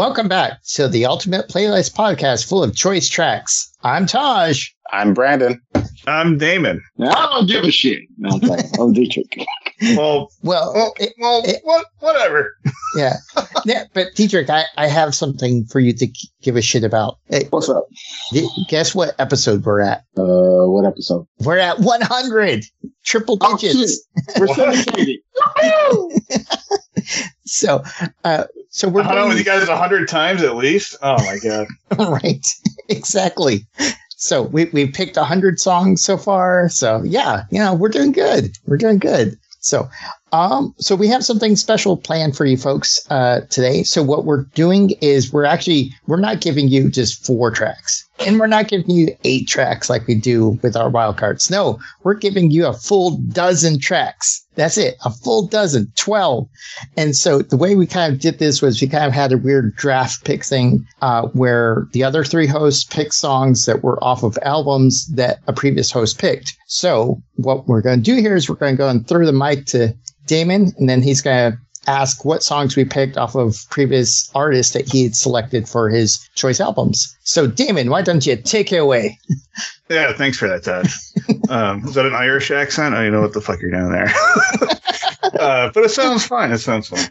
Welcome back to the Ultimate Playlist Podcast full of choice tracks. I'm Taj. I'm Brandon. I'm Damon. I don't give a shit. No, I'm. I'm Dietrich. Well, Well, well, it- well it- what, whatever. yeah. yeah, but Dietrich, I, I have something for you to give a shit about. Hey, What's up? guess what episode we're at? Uh, what episode? We're at 100, triple Oh, digits. We're celebrating. so, uh, so we're I don't know with doing- you guys a hundred times at least. Oh my god. right exactly so we, we picked 100 songs so far so yeah you know we're doing good we're doing good so um so we have something special planned for you folks uh today. So what we're doing is we're actually we're not giving you just four tracks. And we're not giving you eight tracks like we do with our wild cards. No we're giving you a full dozen tracks. That's it a full dozen 12 and so the way we kind of did this was we kind of had a weird draft pick thing uh, where the other three hosts picked songs that were off of albums that a previous host picked. So what we're going to do here is we're going to go and throw the mic to Damon, and then he's going to ask what songs we picked off of previous artists that he had selected for his choice albums. So Damon, why don't you take it away? Yeah, thanks for that, Todd. um, is that an Irish accent? I don't even know what the fuck you're doing there. uh, but it sounds fine. It sounds fine.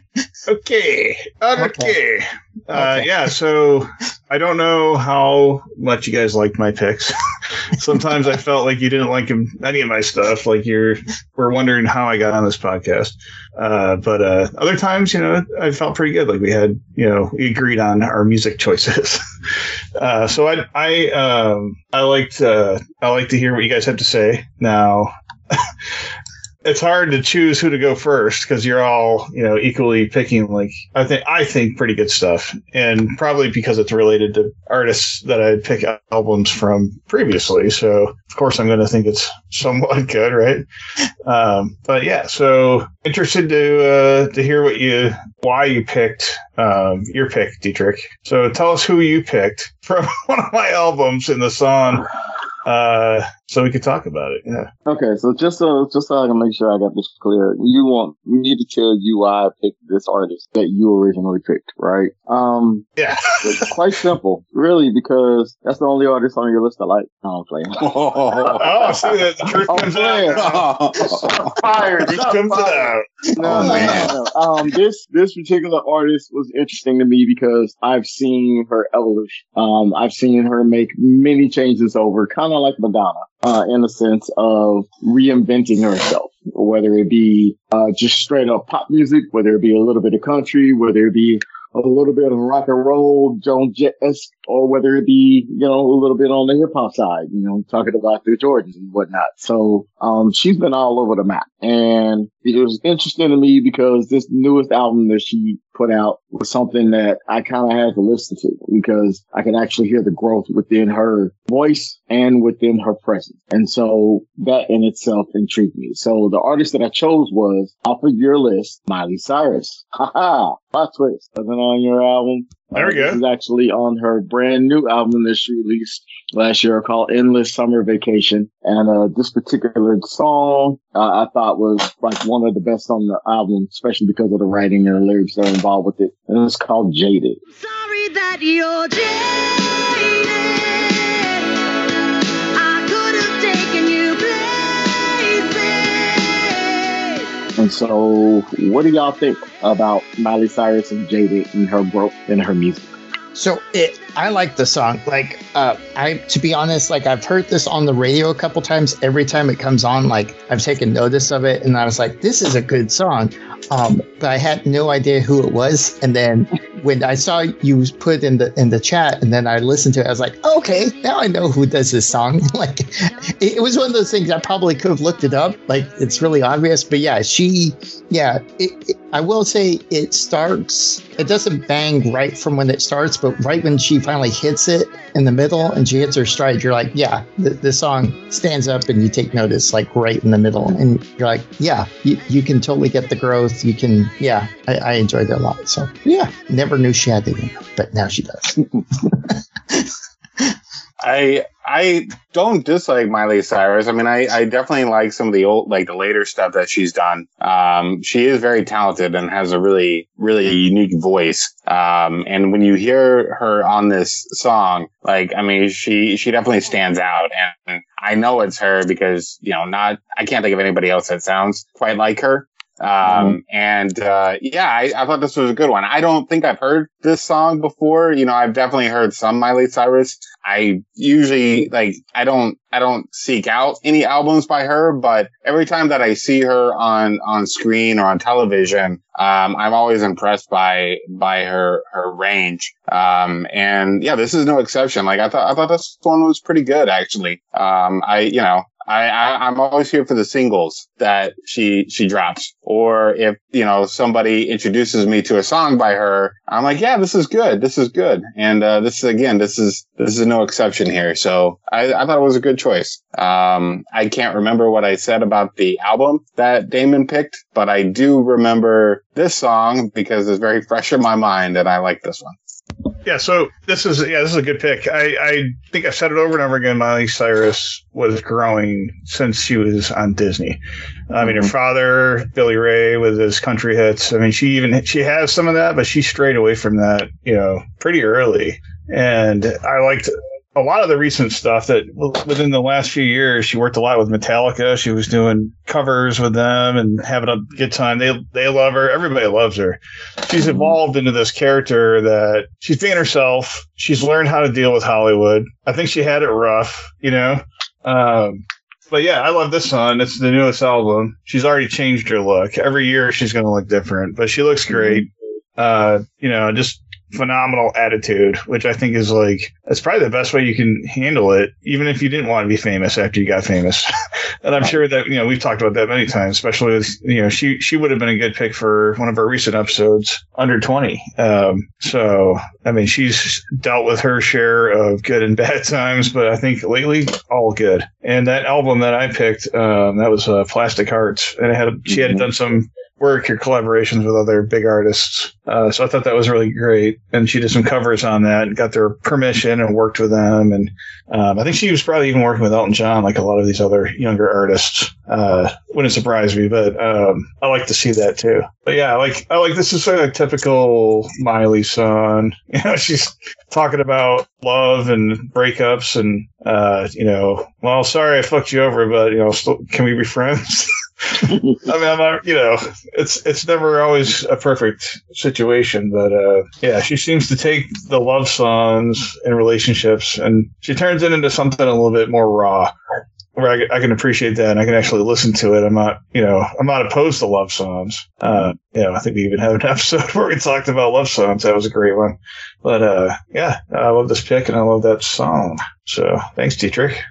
Okay. Okay. Okay. Uh, Okay. yeah, so I don't know how much you guys liked my picks. Sometimes I felt like you didn't like any of my stuff. Like you're, were wondering how I got on this podcast. Uh, but uh, other times, you know, I felt pretty good. Like we had, you know, we agreed on our music choices. uh, so I, I, um, I liked, uh, I like to hear what you guys have to say. Now, it's hard to choose who to go first because you're all, you know, equally picking like I think I think pretty good stuff, and probably because it's related to artists that I pick albums from previously. So of course I'm going to think it's somewhat good, right? Um, but yeah, so interested to uh, to hear what you why you picked um, your pick, Dietrich. So tell us who you picked from one of my albums in the song, uh, so we could talk about it. Yeah. Okay, so just so just so I can make sure I got this clear, you want me to tell you why I picked this artist that you originally picked, right? Um, Yeah. it's quite simple, really, because that's the only artist on your list I like. No, I'm playing. Oh, see the, the truth I'm comes playing. out. Fired. Truth comes out. No, Oh, no, man. no, no. Um, this this particular artist was interesting to me because I've seen her evolution. Um, I've seen her make many changes over, kind of like Madonna, uh, in the sense of reinventing herself. Whether it be uh, just straight up pop music, whether it be a little bit of country, whether it be a little bit of rock and roll, Joan Jett, or whether it be, you know, a little bit on the hip hop side, you know, talking about the Jordans and whatnot. So, um, she's been all over the map and it was interesting to me because this newest album that she put out was something that I kind of had to listen to because I could actually hear the growth within her voice and within her presence. And so that in itself intrigued me. So the artist that I chose was off of your list, Miley Cyrus. Haha, plot twist. Wasn't on your album. There we Uh, This go. is actually on her brand new album that she released last year called Endless Summer Vacation. And uh, this particular song uh, I thought was like one of the best on the album, especially because of the writing and the lyrics that are involved with it. And it's called Jaded. Sorry that you're jaded. So, what do y'all think about Miley Cyrus and Jaded and her growth in her music? So it, I like the song. Like, uh, I to be honest, like I've heard this on the radio a couple times. Every time it comes on, like I've taken notice of it, and I was like, "This is a good song," um, but I had no idea who it was. And then when I saw you put in the in the chat, and then I listened to it, I was like, "Okay, now I know who does this song." like, it, it was one of those things I probably could have looked it up. Like, it's really obvious, but yeah, she, yeah, it, it, I will say it starts. It doesn't bang right from when it starts, but right when she finally hits it in the middle and she hits her stride, you're like, yeah, the, the song stands up and you take notice like right in the middle. And you're like, yeah, you, you can totally get the growth. You can, yeah, I, I enjoyed it a lot. So yeah, never knew she had it, but now she does. I I don't dislike Miley Cyrus. I mean, I, I definitely like some of the old, like the later stuff that she's done. Um, she is very talented and has a really, really unique voice. Um, and when you hear her on this song, like, I mean, she, she definitely stands out. And I know it's her because, you know, not, I can't think of anybody else that sounds quite like her. Um, and, uh, yeah, I, I thought this was a good one. I don't think I've heard this song before. You know, I've definitely heard some Miley Cyrus. I usually, like, I don't, I don't seek out any albums by her, but every time that I see her on, on screen or on television, um, I'm always impressed by, by her, her range. Um, and yeah, this is no exception. Like, I thought, I thought this one was pretty good, actually. Um, I, you know, I, I I'm always here for the singles that she she drops, or if you know somebody introduces me to a song by her, I'm like, yeah, this is good, this is good, and uh, this is again, this is this is no exception here. So I, I thought it was a good choice. Um, I can't remember what I said about the album that Damon picked, but I do remember this song because it's very fresh in my mind, and I like this one. Yeah, so this is yeah, this is a good pick. I, I think I've said it over and over again. Miley Cyrus was growing since she was on Disney. I mean, her mm-hmm. father, Billy Ray, with his country hits. I mean, she even she has some of that, but she strayed away from that, you know, pretty early. And I liked a lot of the recent stuff that within the last few years, she worked a lot with Metallica. She was doing covers with them and having a good time. They they love her. Everybody loves her. She's evolved into this character that she's being herself. She's learned how to deal with Hollywood. I think she had it rough, you know. Um, but yeah, I love this song. It's the newest album. She's already changed her look. Every year she's going to look different, but she looks great. Uh, you know, just phenomenal attitude, which I think is like that's probably the best way you can handle it, even if you didn't want to be famous after you got famous. and I'm sure that you know we've talked about that many times, especially with you know she she would have been a good pick for one of our recent episodes, under 20. Um, so I mean she's dealt with her share of good and bad times, but I think lately all good. And that album that I picked, um, that was uh, Plastic Hearts, and it had she had done some work or collaborations with other big artists. Uh, so I thought that was really great. And she did some covers on that and got their permission and worked with them. And um, I think she was probably even working with Elton John, like a lot of these other younger artists. Uh, wouldn't surprise me, but um, I like to see that too. But yeah, like I like this is sort of like typical Miley song. You know, she's talking about love and breakups and uh, you know, well, sorry I fucked you over, but you know, still, can we be friends? I mean, I'm not, you know, it's it's never always a perfect situation, but uh, yeah, she seems to take the love songs and relationships, and she turns it into something a little bit more raw, where I, I can appreciate that and I can actually listen to it. I'm not, you know, I'm not opposed to love songs. Uh, you know, I think we even have an episode where we talked about love songs. That was a great one. But uh, yeah, I love this pick and I love that song. So thanks, Dietrich.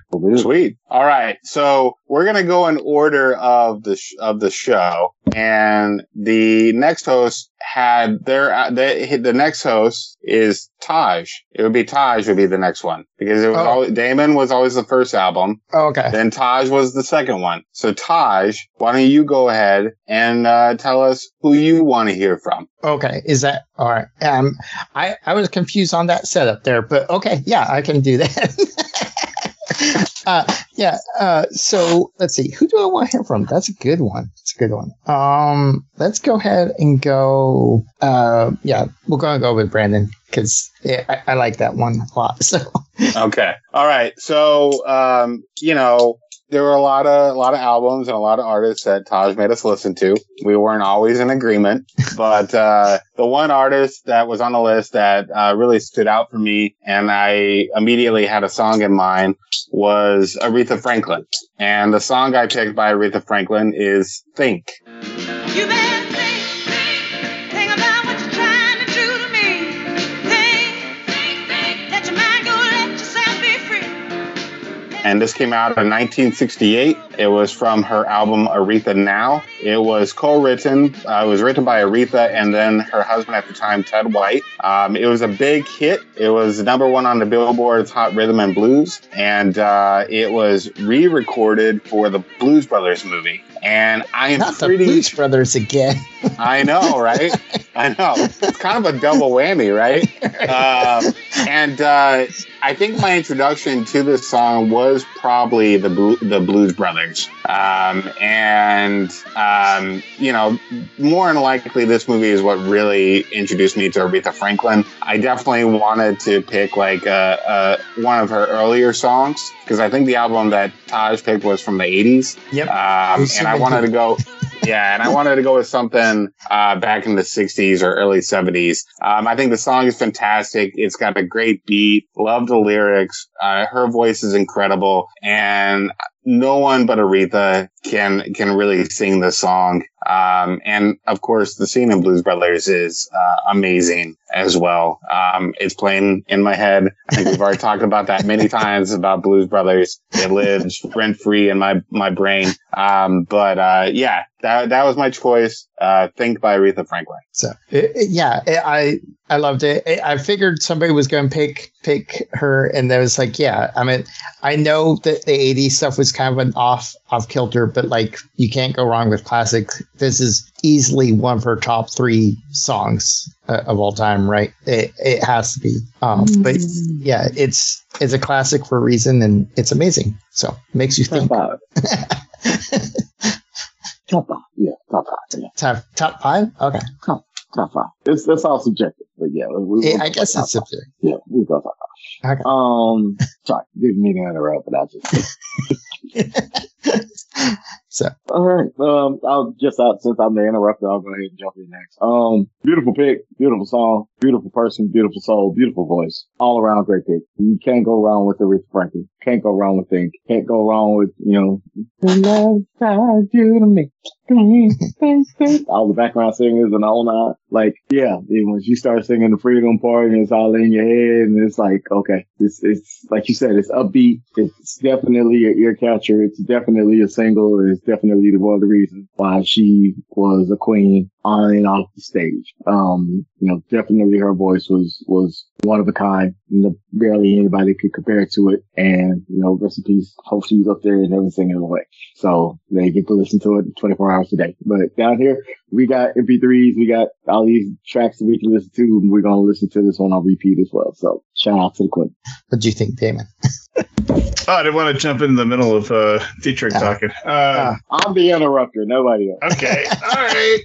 Sweet. All right. So we're gonna go in order of the sh- of the show, and the next host had their uh, the the next host is Taj. It would be Taj would be the next one because it was Oh. always, Damon was always the first album, Oh, okay. then Taj was the second one. So Taj, why don't you go ahead and uh, tell us who you want to hear from? Okay. Is that all right? Um, I I was confused on that setup there, but okay, yeah, I can do that. uh, yeah. Uh, so let's see. Who do I want to hear from? That's a good one. That's a good one. Um, let's go ahead and go. Uh, yeah, we're gonna go with Brandon because yeah, I, I like that one a lot. So Okay. All right. So, um, you know, there were a lot of a lot of albums and a lot of artists that Taj made us listen to. We weren't always in agreement, but uh, the one artist that was on the list that uh, really stood out for me, and I immediately had a song in mind, was Aretha Franklin. And the song I picked by Aretha Franklin is "Think." You better think, think, and this came out in 1968. It was from her album Aretha Now. It was co-written. Uh, it was written by Aretha and then her husband at the time, Ted White. Um, it was a big hit. It was number one on the Billboard's Hot Rhythm and Blues, and uh, it was re-recorded for the Blues Brothers movie. And I am not the pretty. Blues Brothers again. I know, right? I know. It's kind of a double whammy, right? Um, and uh, I think my introduction to this song was probably the the Blues Brothers, um, and um, you know, more than likely, this movie is what really introduced me to Aretha Franklin. I definitely wanted to pick like uh, uh, one of her earlier songs because I think the album that Taj picked was from the '80s, Yep. um, and I wanted to go. Yeah, and I wanted to go with something uh, back in the 60s or early 70s. Um, I think the song is fantastic. It's got a great beat. Love the lyrics. Uh, her voice is incredible. And no one but Aretha can can really sing the song. Um, and of course, the scene in Blues Brothers is uh, amazing as well. Um, it's playing in my head. I think we've already talked about that many times about Blues Brothers. It lives rent free in my my brain. Um, but uh, yeah, that that was my choice. Uh, Think by Aretha Franklin. So it, it- yeah, it, I I loved it. I I figured somebody was going to pick pick her, and there was like, yeah. I mean, I know that the '80s stuff was kind of an off off kilter, but like you can't go wrong with classic. This is easily one of her top three songs uh, of all time, right? It it has to be. Um, but yeah, it's it's a classic for a reason, and it's amazing. So makes you think. five. Top five. Yeah, top five. Yeah, Top top five. Okay, top five. It's that's all subjective, but yeah, we, we, Yeah, I guess top it's five. subjective. Yeah, we go top five. Okay. Um, sorry, didn't mean to interrupt, but I just. So All right. Um, I'll just out since I'm the interrupter, I'll go ahead and jump in next. Um, beautiful pick, beautiful song, beautiful person, beautiful soul, beautiful voice, all around great pick. You can't go wrong with Aretha Franklin. Can't go wrong with Think. Can't go wrong with you know. The love to me. all the background singers and all that. Like, yeah, when you start singing the freedom part and it's all in your head and it's like, okay, it's, it's like you said, it's upbeat. It's definitely an ear catcher. It's definitely a single. It's definitely the one of the reasons why she was a queen on and off the stage. Um, you know, definitely her voice was, was one of a kind. You know, barely anybody could compare to it. And, you know, rest in peace. Hope she's up there and everything never singing away. So they get to listen to it 24 hours a day. But down here, we got MP3s, we got all these tracks that we can listen to, and we're gonna listen to this one on repeat as well. So shout out to the queen. what do you think, Damon? Oh, I didn't want to jump in the middle of uh, Dietrich Ah. talking. Uh, I'm the interrupter, nobody else. okay, all right,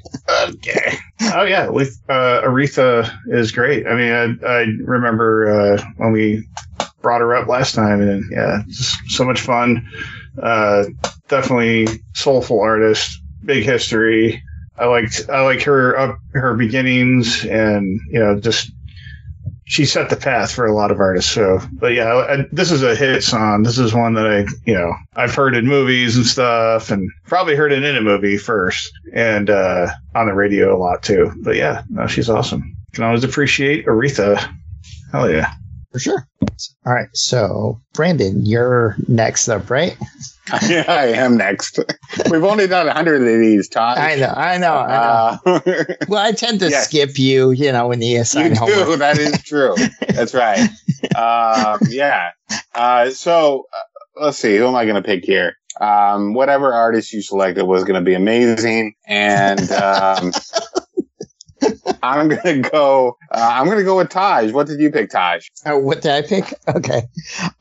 okay. Oh yeah, with uh, Aretha is great. I mean, I, I remember uh, when we brought her up last time, and yeah, so much fun. Uh, definitely soulful artist, big history. I liked I like her up her beginnings, and you know just she set the path for a lot of artists. So, but yeah, I, this is a hit song. This is one that I, you know, I've heard in movies and stuff, and probably heard it in a movie first, and uh, on the radio a lot too. But yeah, no, she's awesome. Can always appreciate Aretha. Hell yeah. For sure. All right. So, Brandon, you're next up, right? Yeah, I am next. We've only done a hundred of these, Todd. I know. I know. I know. Uh, well, I tend to yes. skip you, you know, when you you assign do. homework. That is true. That's right. Um, yeah. Uh, so uh, let's see. Who am I going to pick here? Um, whatever artist you selected was going to be amazing, and um, I'm to go. Uh, I'm to go with Taj. What did you pick, Taj? Oh, what did I pick? Okay.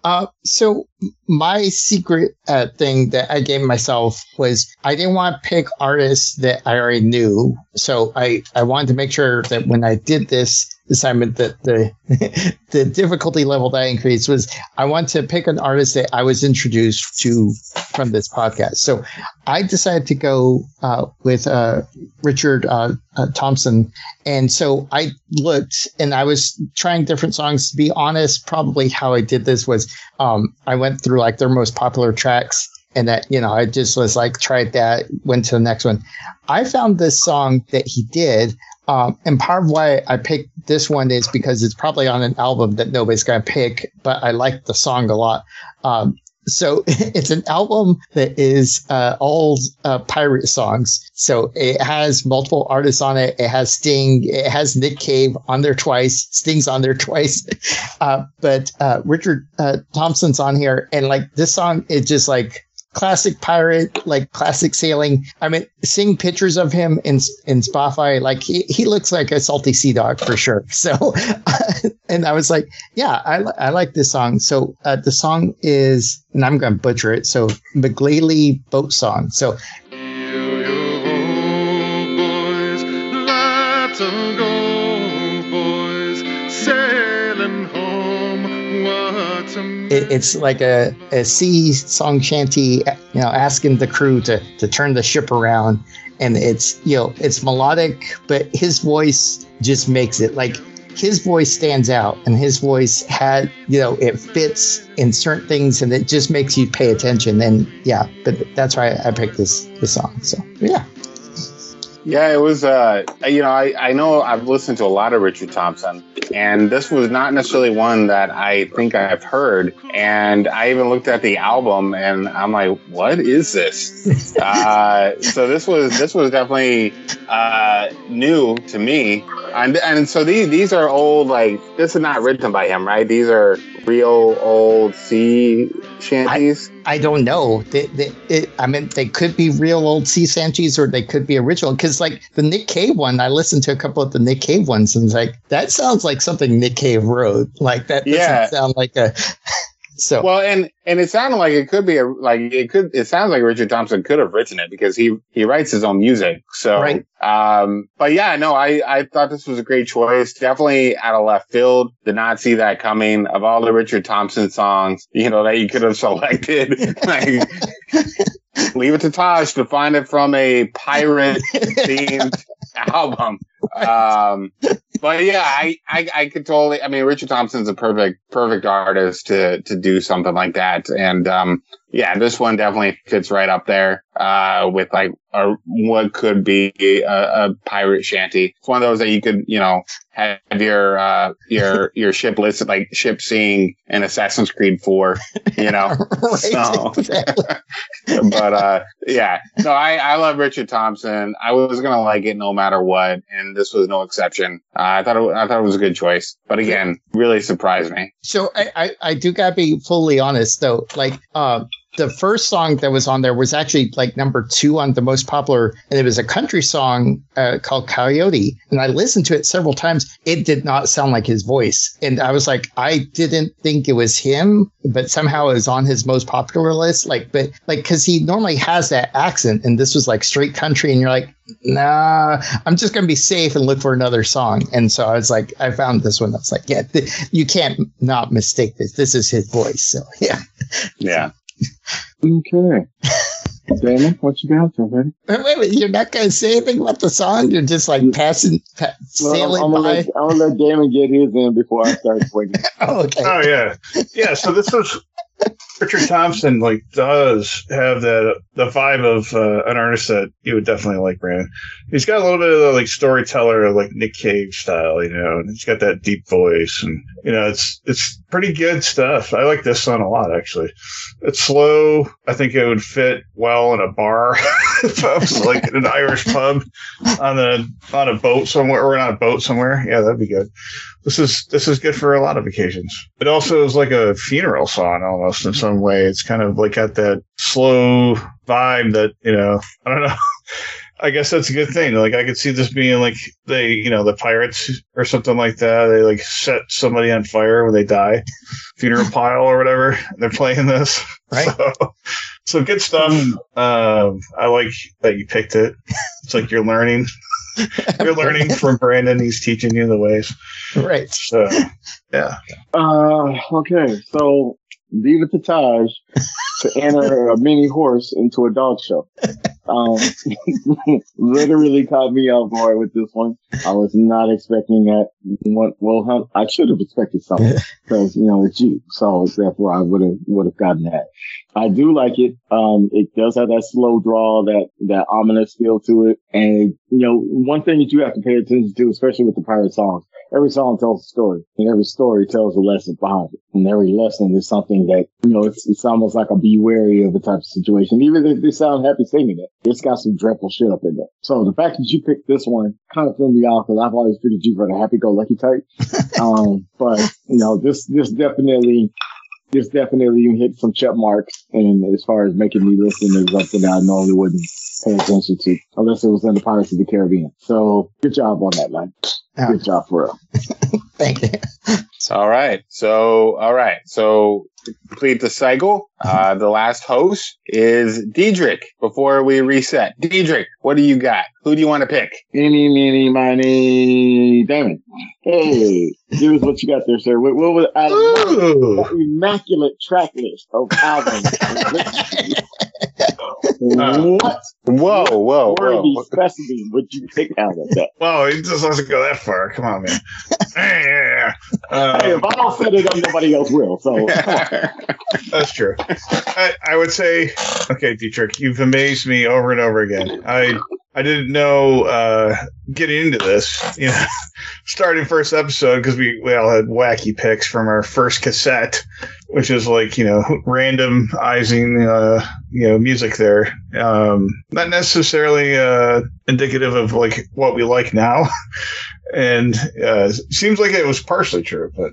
Uh, so my secret uh, thing that I gave myself was I didn't want to pick artists that I already knew. So I, I wanted to make sure that when I did this assignment that the the difficulty level that I increased was I want to pick an artist that I was introduced to from this podcast. So I decided to go uh, with uh, Richard uh, uh, Thompson and so I looked and I was trying different songs. To be honest, probably how I did this was um, I went through like their most popular tracks and that, you know, I just was like, tried that, went to the next one. I found this song that he did. Um, and part of why I picked this one is because it's probably on an album that nobody's going to pick, but I like the song a lot. Um, so it's an album that is uh, all uh, pirate songs. So it has multiple artists on it. It has Sting. It has Nick Cave on there twice. Sting's on there twice. Uh, but uh, Richard uh, Thompson's on here, and like this song is just like classic pirate, like classic sailing. I mean, seeing pictures of him in in Spotify, like he, he looks like a salty sea dog for sure. So, and I was like, yeah, I, I like this song. So uh, the song is, and I'm going to butcher it. So McGlaley boat song. So it, it's mm. like a, a sea song shanty, you know, asking the crew to, to turn the ship around. And it's, you know, it's melodic, but his voice just makes it like his voice stands out and his voice had, you know, it fits in certain things and it just makes you pay attention. And yeah, but that's why I picked this, this song. So yeah. Yeah, it was. Uh, you know, I, I know I've listened to a lot of Richard Thompson, and this was not necessarily one that I think I've heard. And I even looked at the album, and I'm like, "What is this?" uh, so this was this was definitely uh, new to me. And and so these these are old. Like this is not written by him, right? These are real old sea shanties. I don't know. They, they, it, I mean, they could be real old sea shanties or they could be original. Because, like, the Nick Cave one, I listened to a couple of the Nick Cave ones and it's like, that sounds like something Nick Cave wrote. Like, that doesn't Yeah. sound like a. so, Well, and and it sounded like it could be a like it could it sounds like Richard Thompson could have written it because he he writes his own music. So, Right. um, but yeah, no, I I thought this was a great choice. Definitely out of left field. Did not see that coming. Of all the Richard Thompson songs, you know that you could have selected, like leave it to Taj to find it from a pirate themed album. Um, but yeah, I, I, I could totally, I mean, Richard Thompson's a perfect, perfect artist to, to do something like that. And, um, yeah, this one definitely fits right up there, uh, with like, a, what could be a, a pirate shanty. It's one of those that you could, you know, have your, uh, your, your ship listed, like ship seeing an Assassin's Creed 4, you know? right, So- exactly. but uh yeah no i i love richard thompson i was gonna like it no matter what and this was no exception uh, i thought it, i thought it was a good choice but again really surprised me So I, I, I do gotta be fully honest though. Like um the first song that was on there was actually like number two on the most popular, and it was a country song uh, called Coyote. And I listened to it several times. It did not sound like his voice, and I was like, I didn't think it was him, but somehow it was on his most popular list. Like, but like because he normally has that accent, and this was like straight country, and you're like, nah, I'm just gonna be safe and look for another song. And so I was like, I found this one. I was like, yeah, th- you can't not mistake this. This is his voice. So yeah. yeah Okay. Damon, what you got there, buddy? Wait, wait, wait, you're not gonna say anything about the song. You're just like passing, pa- Well, I'm, sailing I'm gonna by. let, I'm gonna let Damon get his in before I start swinging. Oh, okay. Oh yeah, yeah. So this is Richard Thompson. Like does have that the vibe of uh, an artist that you would definitely like, Brandon. He's got a little bit of the like storyteller, like Nick Cave style, you know. And he's got that deep voice, and you know, it's it's pretty good stuff. I like this song a lot, actually. It's slow. I think it would fit well in a bar, like in an Irish pub on a on a boat somewhere or on a boat somewhere. Yeah, that'd be good this is this is good for a lot of occasions. It also is like a funeral song almost in some way. It's kind of like got that slow vibe that you know. I don't know. I guess that's a good thing. Like I could see this being like they, you know, the pirates or something like that. They like set somebody on fire when they die, funeral pile or whatever. And they're playing this, Right. So, so good stuff. Um, I like that you picked it. It's like you're learning. You're learning from Brandon. He's teaching you the ways. right. So, yeah. Uh, okay, so leave it to enter a mini horse into a dog show. Um, literally caught me off guard with this one. I was not expecting that. Well, I should have expected something because you know it's you, so therefore I would have would have gotten that. I do like it. Um, it does have that slow draw, that that ominous feel to it, and you know one thing that you have to pay attention to, especially with the pirate songs every song tells a story and every story tells a lesson behind it. And every lesson is something that, you know, it's, it's almost like a be wary of the type of situation. Even if they sound happy singing it, it's got some dreadful shit up in there. So the fact that you picked this one kind of threw me off because I've always figured you for the happy go lucky type. um, but you know, this, this definitely it's definitely you hit some check marks. And as far as making me listen, is something that I normally wouldn't pay attention to unless it was in the Pirates of the Caribbean. So good job on that, man. Good job for real. Thank you. All right. So, all right. So, to complete the cycle, uh, the last host is Dietrich before we reset. Dietrich, what do you got? Who do you want to pick? Eeny, meeny, miny, Damon. Hey, give us what you got there, sir. What, what was of Ooh. immaculate track list of albums? Uh, what Whoa, whoa, whoa. specimen would you pick out of that? Well, it just doesn't go that far. Come on, man. yeah. Hey, Uh, if I don't set it up, nobody else will. So that's true. I, I would say, okay, Dietrich, you've amazed me over and over again. I I didn't know uh, getting into this, you know, starting first episode because we, we all had wacky picks from our first cassette, which is like you know randomizing uh, you know music there. Um, not necessarily uh, indicative of like what we like now. And uh, seems like it was partially true, but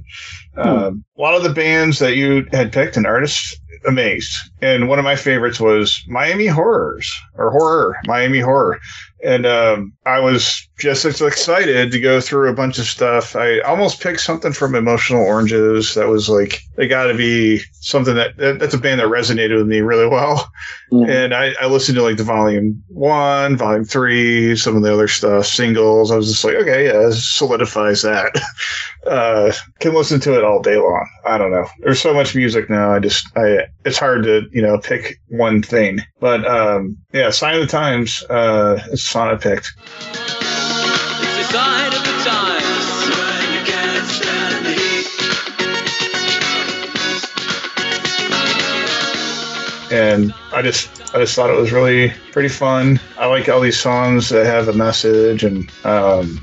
um, a lot of the bands that you had picked and artists amazed. And one of my favorites was Miami Horrors or Horror, Miami Horror. And um, I was just as excited to go through a bunch of stuff. I almost picked something from Emotional Oranges that was like, they got to be something that, that, that's a band that resonated with me really well. Mhm. And I, I listened to like the volume one, volume three, some of the other stuff, singles. I was just like, okay, yeah, solidifies that. Uh, can listen to it all day long. I don't know. There's so much music now. I just, I, it's hard to, you know, pick one thing. But, um, yeah, Sign of the Times, uh, is the song I picked. And I just I just thought it was really pretty fun. I like all these songs that have a message, and um,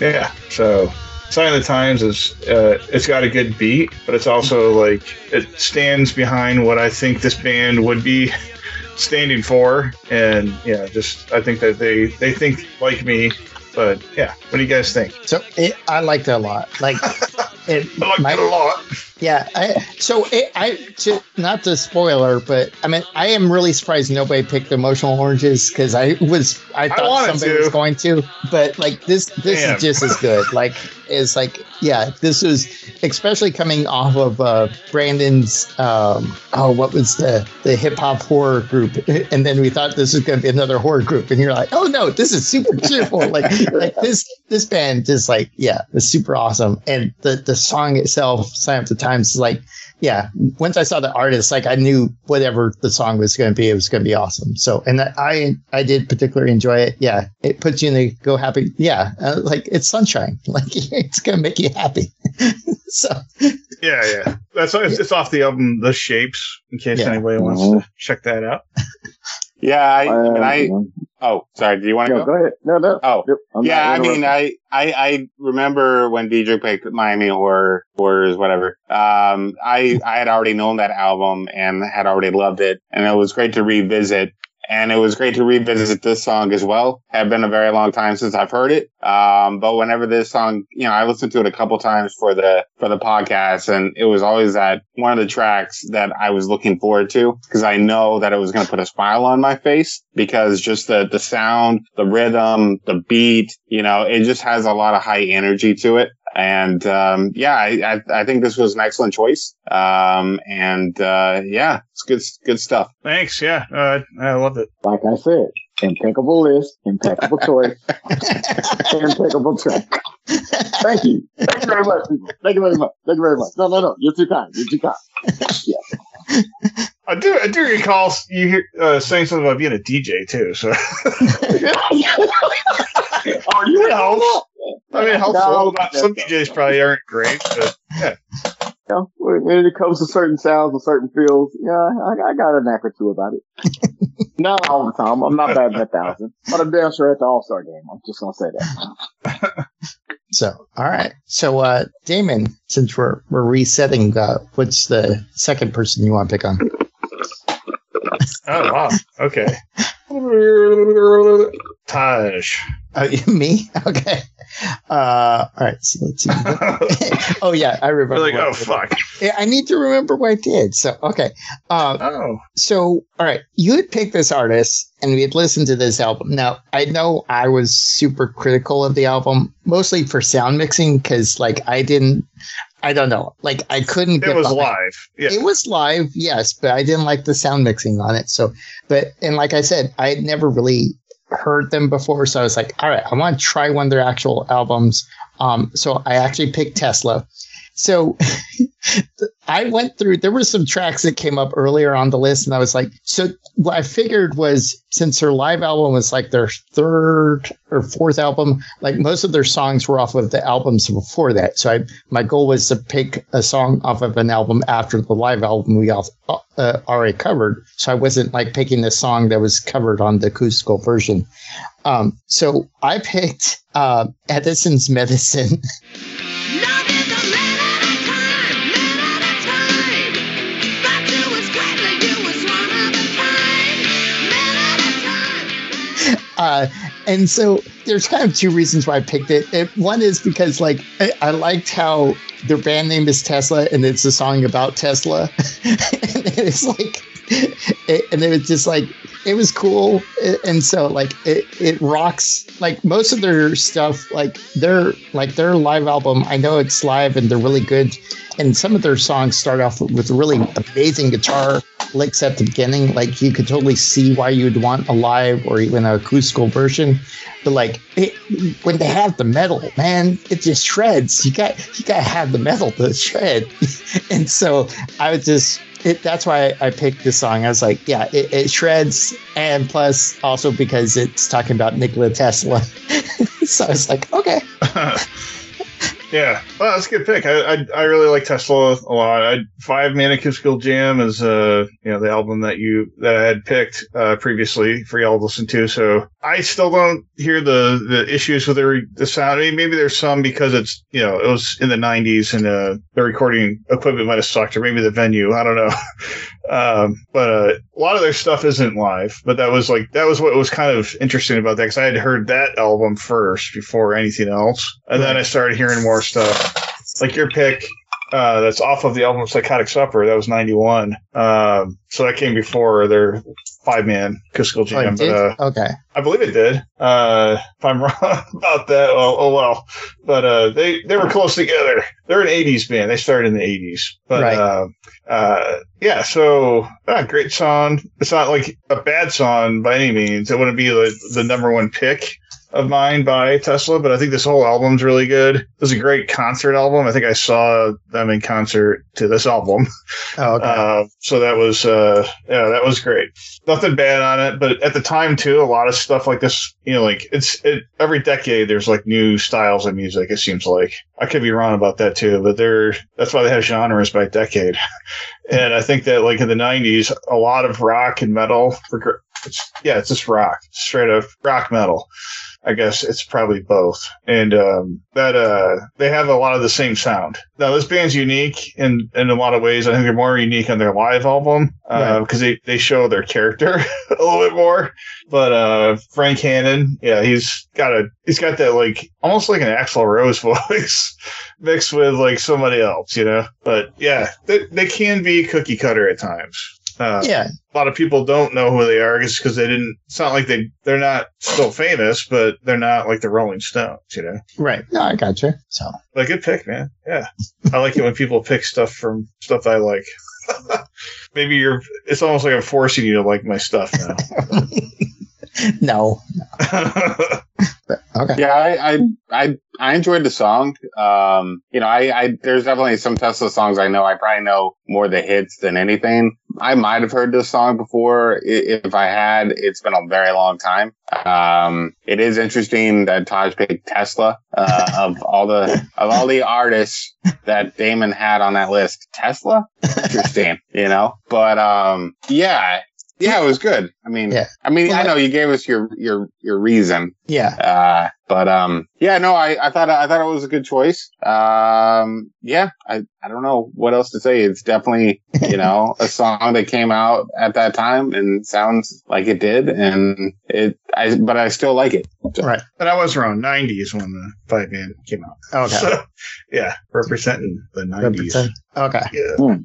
yeah. So, Sign of the Times is uh, it's got a good beat, but it's also like it stands behind what I think this band would be standing for, and yeah, just I think that they they think like me. But yeah, what do you guys think? So it, I liked it a lot. Like it, I like my- it a lot. Yeah, I, so it, I to, not to spoiler, but I mean I am really surprised nobody picked emotional oranges because I was I thought wanted somebody to. was going to, but like this this Damn. is just as good. Like it's like yeah, this is especially coming off of uh, Brandon's um, oh what was the the hip hop horror group, and then we thought this was going to be another horror group, and you're like oh no, this is super cheerful. like like this this band just like yeah, it's super awesome, and the the song itself, "Sign of the Times," like yeah. Once I saw the artist, like I knew whatever the song was going to be, it was going to be awesome. So, and that I I did particularly enjoy it. Yeah, it puts you in the go happy. Yeah, uh, like it's sunshine. Like it's going to make you happy. so Yeah, yeah. That's it's, it's off the album The Shapes. In case Yeah. anybody wants to check that out. Yeah, I, I mean, I, Um, oh, sorry. Do you want to no, go? go ahead. No, no. Oh, I'm yeah, I mean. I, I, I remember when DJ picked Miami Horror, Horrors, whatever. Um, I, I had already known that album and had already loved it, and it was great to revisit. And it was great to revisit this song as well. Had been a very long time since I've heard it. Um, but whenever this song, you know, I listened to it a couple times for the, for the podcast and it was always that one of the tracks that I was looking forward to because I know that it was going to put a smile on my face because just the, the sound, the rhythm, the beat, you know, it just has a lot of high energy to it. And, um, yeah, I, I, I think this was an excellent choice. Um, and, uh, yeah, it's good, good stuff. Thanks. Yeah, uh, I love it. like I said, impeccable list, impeccable choice, impeccable track. Thank you. Thank you very much, people. Thank you very much. Thank you very much. No, no, no. You're too kind. You're too kind. Yeah. I do. I do recall you hear, uh, saying something about being a DJ too. So oh, you It helps. I mean, helpful. No, Not- Some DJs probably aren't great, but yeah. You know, when when it comes to certain sounds and certain feels, yeah, I, I got a knack or two about it. not all the time. I'm not bad at a thousand, but I'm damn sure at the All Star game. I'm just gonna say that. so all right. So uh, Damon, since we're we're resetting, uh, what's the second person you want to pick on? Oh wow. Okay. Taj. Uh, me? Okay. Uh, all right. So let's see. oh yeah, I remember. Like, oh fuck. Yeah, I need to remember what I did. So okay. Uh, Oh. so all right, you had picked this artist, and we had listened to this album. Now I know I was super critical of the album, mostly for sound mixing, because like I didn't. I don't know. Like I couldn't. It get was behind- live. Yeah. It was live, yes, but I didn't like the sound mixing on it. So, but and like I said, I had never really heard them before, so I was like, all right, I want to try one of their actual albums. Um, so I actually picked Tesla. So I went through. There were some tracks that came up earlier on the list, and I was like, so what I figured was since their live album was like their third or fourth album, like most of their songs were off of the albums before that. So I my goal was to pick a song off of an album after the live album we all uh, already covered. So I wasn't like picking a song that was covered on the acoustical version. Um, so I picked uh, Edison's Medicine. Love Uh, and so there's kind of two reasons why I picked it. it one is because like I, I liked how their band name is Tesla and it's a song about Tesla. and it's like, it, and it was just like, it was cool. And so like it, it rocks like most of their stuff, like their, like their live album, I know it's live and they're really good. And some of their songs start off with really amazing guitar licks at the beginning. Like you could totally see why you'd want a live or even an acoustical version. But like it, when they have the metal, man, it just shreds. You got you got to have the metal to shred. and so I was just it, that's why I picked this song. I was like, yeah, it, it shreds, and plus also because it's talking about Nikola Tesla. so I was like, okay, yeah, well, that's a good pick. I, I I really like Tesla a lot. I Five Man Acoustical Jam is uh you know the album that you that I had picked uh, previously for y'all to listen to. So I still don't hear the the issues with the the sound. I mean, maybe there's some because it's you know it was in the '90s and uh, the recording equipment might have sucked, or maybe the venue. I don't know. um, but uh, a lot of their stuff isn't live. But that was like that was what was kind of interesting about that because I had heard that album first before anything else, and then I started hearing more stuff like your pick. Uh, that's off of the album Psychotic Supper. That was 91. Um, so that came before their five man Oh, jam. did? but, uh, okay, I believe it did. Uh, if I'm wrong about that, oh, oh well. But uh, they they were close together. They're an '80s band. They started in the '80s. But Right. uh, uh, yeah, so ah, great song. It's not like a bad song by any means. It wouldn't be the the number one pick of mine by Tesla, but I think this whole album's really good. It was a great concert album. I think I saw them in concert to this album. oh, okay, Uh, so that was, uh, yeah, that was great. Nothing bad on it, but at the time too, a lot of stuff like this, you know, like it's it, every decade there's like new styles of music. It seems like I could be wrong about that too, but they're that's why they have genres by decade. and I think that like in the '90s, a lot of rock and metal, for, it's, yeah, it's just rock, straight up rock metal. I guess it's probably both. And um, that uh, they have a lot of the same sound. Now this band's unique in in a lot of ways. I think they're more unique on their live album Right. because they they show their character a little bit more. But uh, Frank Hannon, yeah, he's got a he's got that like almost like an Axl Rose voice mixed with like somebody else, you know. But yeah, they, they can be cookie cutter at times. Uh, yeah, a lot of people don't know who they are just because they didn't. It's not like they they're not still famous, but they're not like the Rolling Stones, you know. right. No, I got you. So Like good pick, man. Yeah, I like it when people pick stuff from stuff I like. Maybe you're. It's almost like I'm forcing you to like my stuff now. no, but okay, Yeah, I, I I I enjoyed the song. Um, you know, I, I there's definitely some Tesla songs I know. I probably know more the hits than anything. I might have heard this song before. If I had, it's been a very long time. Um, it is interesting that Taj picked Tesla uh, of all the of all the artists that Damon had on that list. Tesla, interesting, you know. But um, yeah, Yeah, it was good. I mean, Yeah. I mean, I know you gave us your your your reason, Yeah. uh, but um, yeah, no, I, I thought I thought it was a good choice. Um, yeah, I I don't know what else to say. It's definitely you know a song that came out at that time and sounds like it did, and it. I but I still like it. So, Right. but I was around 90s when the five man came out. Okay. So, yeah, representing the 90s. Okay. Yeah.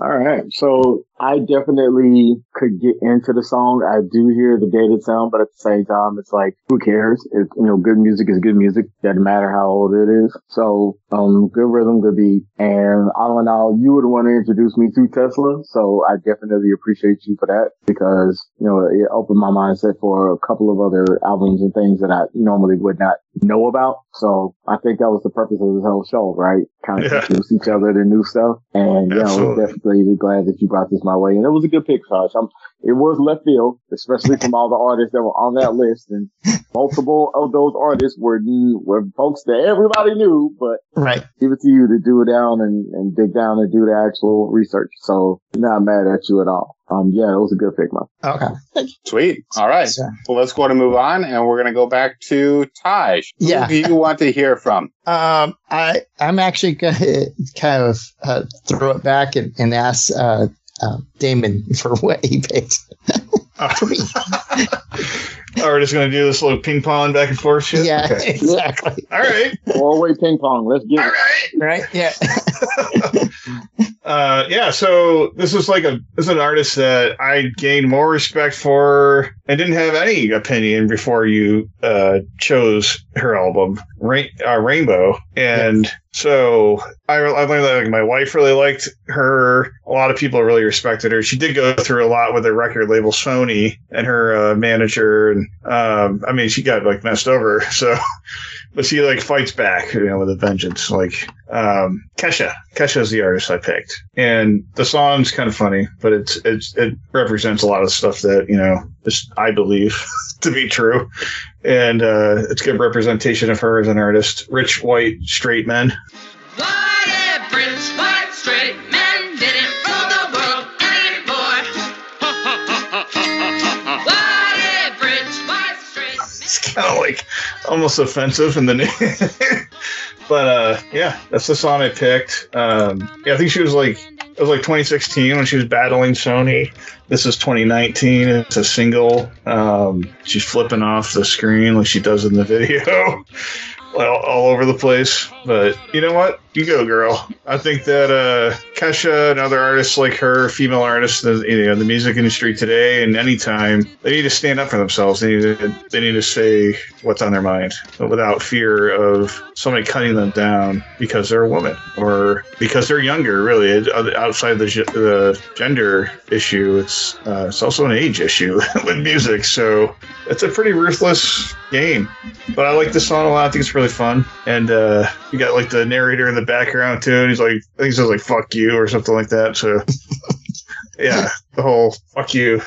All right. So I definitely could get into the song. I do hear the dated sound, but at the same time, it's like, who cares? It, you know, good music is good music. Doesn't matter how old it is. So, um, good rhythm, good beat. And all in all, you were the one to introduce me to Tesla. So I definitely appreciate you for that because, you know, it opened my mindset for a couple of other albums and things that I normally would not know about. So I think that was the purpose of this whole show, right? Kind of Yeah. introduce each other to new stuff. And yeah, I was Absolutely. definitely glad that you brought this my way. And it was a good pick, Josh. I'm, it was left field, especially from all the artists that were on that list. And multiple of those artists were, were folks that everybody knew, but Right. give it to you to do it down and, and dig down and do the actual research. So not mad at you at all. Um, yeah, it was a good pick, man. Okay. sweet. All right. So, Well, let's go ahead and move on, and we're gonna go back to Taj. Yeah. Who do you want to hear from? um, I I'm actually gonna kind of uh, throw it back and, and ask uh, uh, Damon for what he picked for me. Oh, we're just going to do this little ping pong back and forth shit? Yeah, Okay. exactly. All right. Four way ping pong. Let's get All it. right. Right? Yeah. Uh, yeah, so this is like a this is an artist that I gained more respect for and didn't have any opinion before you uh, chose her album, Rain, uh, Rainbow, and so I, I learned that like, my wife really liked her. A lot of people really respected her. She did go through a lot with the record label Sony and her uh, manager, and um, I mean she got like messed over. So, but she like fights back, you know, with a vengeance. Like um, Kesha, Kesha is the artist I picked, and the song's kind of funny, but it's it's it represents a lot of stuff that you know I believe to be true, and uh, it's good representation of her as an artist. Rich white straight men. Kind of like almost offensive in the name. but uh, yeah, that's the song I picked. Um, yeah, I think she was like it was like 2016 when she was battling Sony. This is 2019. It's a single. Um, she's flipping off the screen like she does in the video. Well, all over the place, but you know what? You go, girl. I think that uh, Kesha and other artists like her, female artists, in you know, the music industry today and anytime, they need to stand up for themselves. They need to, they need to say what's on their mind without fear of somebody cutting them down because they're a woman or because they're younger. Really, It- outside the, the gender issue, it's uh, it's also an age issue with music. So it's a pretty ruthless game. But I like the song a lot. I think it's really fun. And uh, you got like the narrator in the background too, and he's like, I think he says like "fuck you" or something like that. So yeah, the whole "fuck you."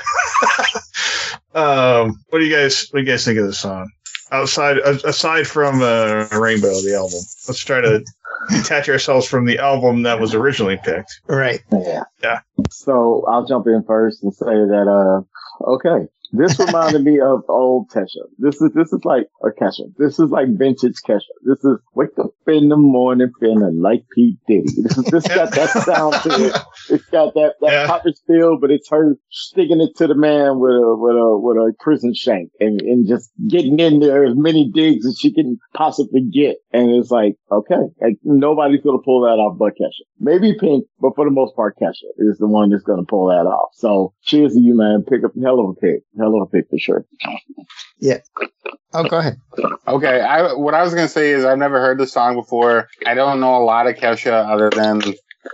um, what do you guys what do you guys think of the song? Outside aside from uh, Rainbow, the album, let's try to detach ourselves from the album that was originally picked. Right. Yeah. Yeah. So I'll jump in first and say that, uh, okay. This reminded me of old Kesha. This is, this is like a Kesha. This is like vintage Kesha. This is wake up in the morning feeling like P. Diddy. This is, this got that sound to it. It's got that, that Yeah. poppage feel, but it's her sticking it to the man with a, with a, with a prison shank and, and just getting in there as many digs as she can possibly get. And it's like, okay, like nobody's to pull that off but Kesha. Maybe Pink, but for the most part, Kesha is the one that's going to pull that off. So cheers to you, man. Pick up hell of a pick. Hell of a pick for sure. Yeah. Oh, go ahead. Okay, I what I was gonna say is I've never heard the song before. I don't know a lot of Kesha other than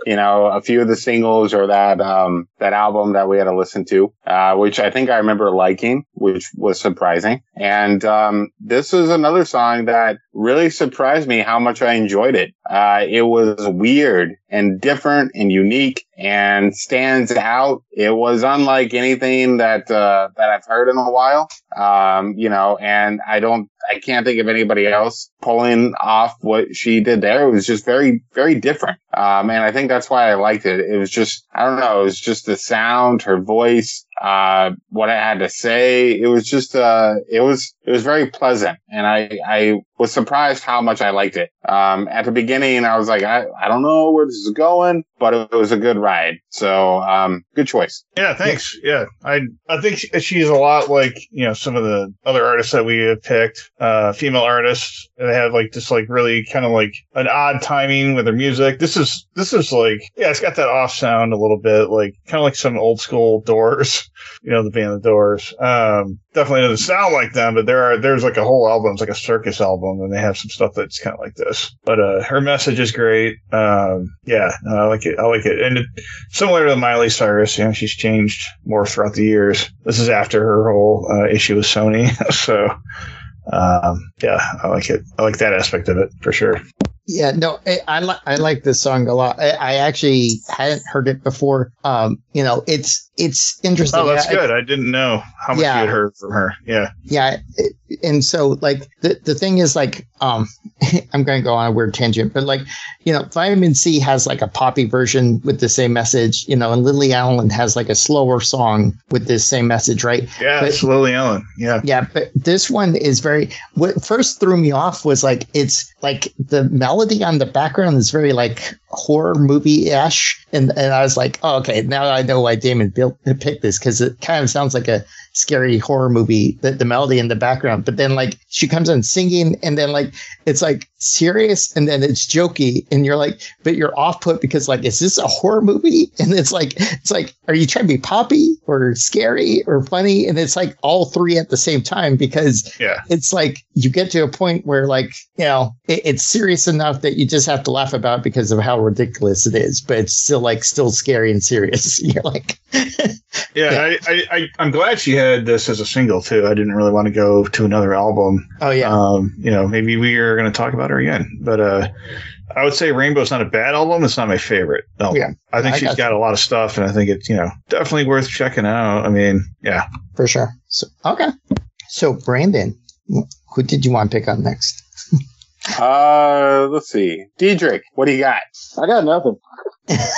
you know a few of the singles or that um that album that we had to listen to, uh, which I think I remember liking, which was surprising. And um, this is another song that really surprised me how much I enjoyed it. Uh, it was weird and different and unique and stands out. It was unlike anything that uh, that I've heard in a while. Um, you know, and I don't, I can't think of anybody else pulling off what she did there. It was just very, very different. Um, and I think that's why I liked it. It was just, I don't know, it was just the sound, her voice. Uh, what I had to say. It was just, uh, it was, it was very pleasant. And I, I was surprised how much I liked it. Um, at the beginning, I was like, I, I don't know where this is going, but it was a good ride. So, um, good choice. Yeah, thanks. Yeah, I I think she's a lot like you know some of the other artists that we have picked, uh, female artists. They have like this like really kind of like an odd timing with their music. This is this is like yeah, it's got that off sound a little bit, like kind of like some old school Doors, you know, the band The Doors. Um, definitely doesn't sound like them, but there are there's like a whole album, it's like a circus album, and they have some stuff that's kind of like this. But uh, her message is great. Um, yeah, I like it. I like it, and it, similar to Miley Cyrus, you know, she's changed more throughout the years. This is after her whole uh, issue with Sony, so um, yeah, I like it. I like that aspect of it for sure. Yeah, no, I, I like I like this song a lot. I, I actually hadn't heard it before. Um, you know, it's it's interesting. Oh, that's I- good. I didn't know how much Yeah. you had heard from her. Yeah, yeah and so like the, the thing is like um i'm going to go on a weird tangent but like you know vitamin c has like a poppy version with the same message you know and lily allen has like a slower song with this same message right yeah, But- it's Lily Allen. Yeah, yeah but this one is very what first threw me off was like it's like the melody on the background is very like horror movie-ish and, and i was like oh, okay now i know why damon built picked this because it kind of sounds like a scary horror movie the, the melody in the background but then like she comes in singing and then like it's like serious and then it's jokey and you're like but you're off put because like is this a horror movie? And it's like it's like are you trying to be poppy or scary or funny? And it's like all three at the same time because yeah, it's like you get to a point where like you know it, it's serious enough that you just have to laugh about because of how ridiculous it is but it's still like still scary and serious. You're like yeah. I, I, I, I'm glad she had this as a single too. I didn't really want to go to another album. oh yeah Um, you know, maybe we are going to talk about her again, but uh, I would say Rainbow's not a bad album. It's not my favorite. album. Yeah, I think I she's got got a lot of stuff, and I think it's you know definitely worth checking out. I mean, yeah. for sure so okay so brandon who did you want to pick on next Uh, let's see. Dietrich, what do you got? I got nothing.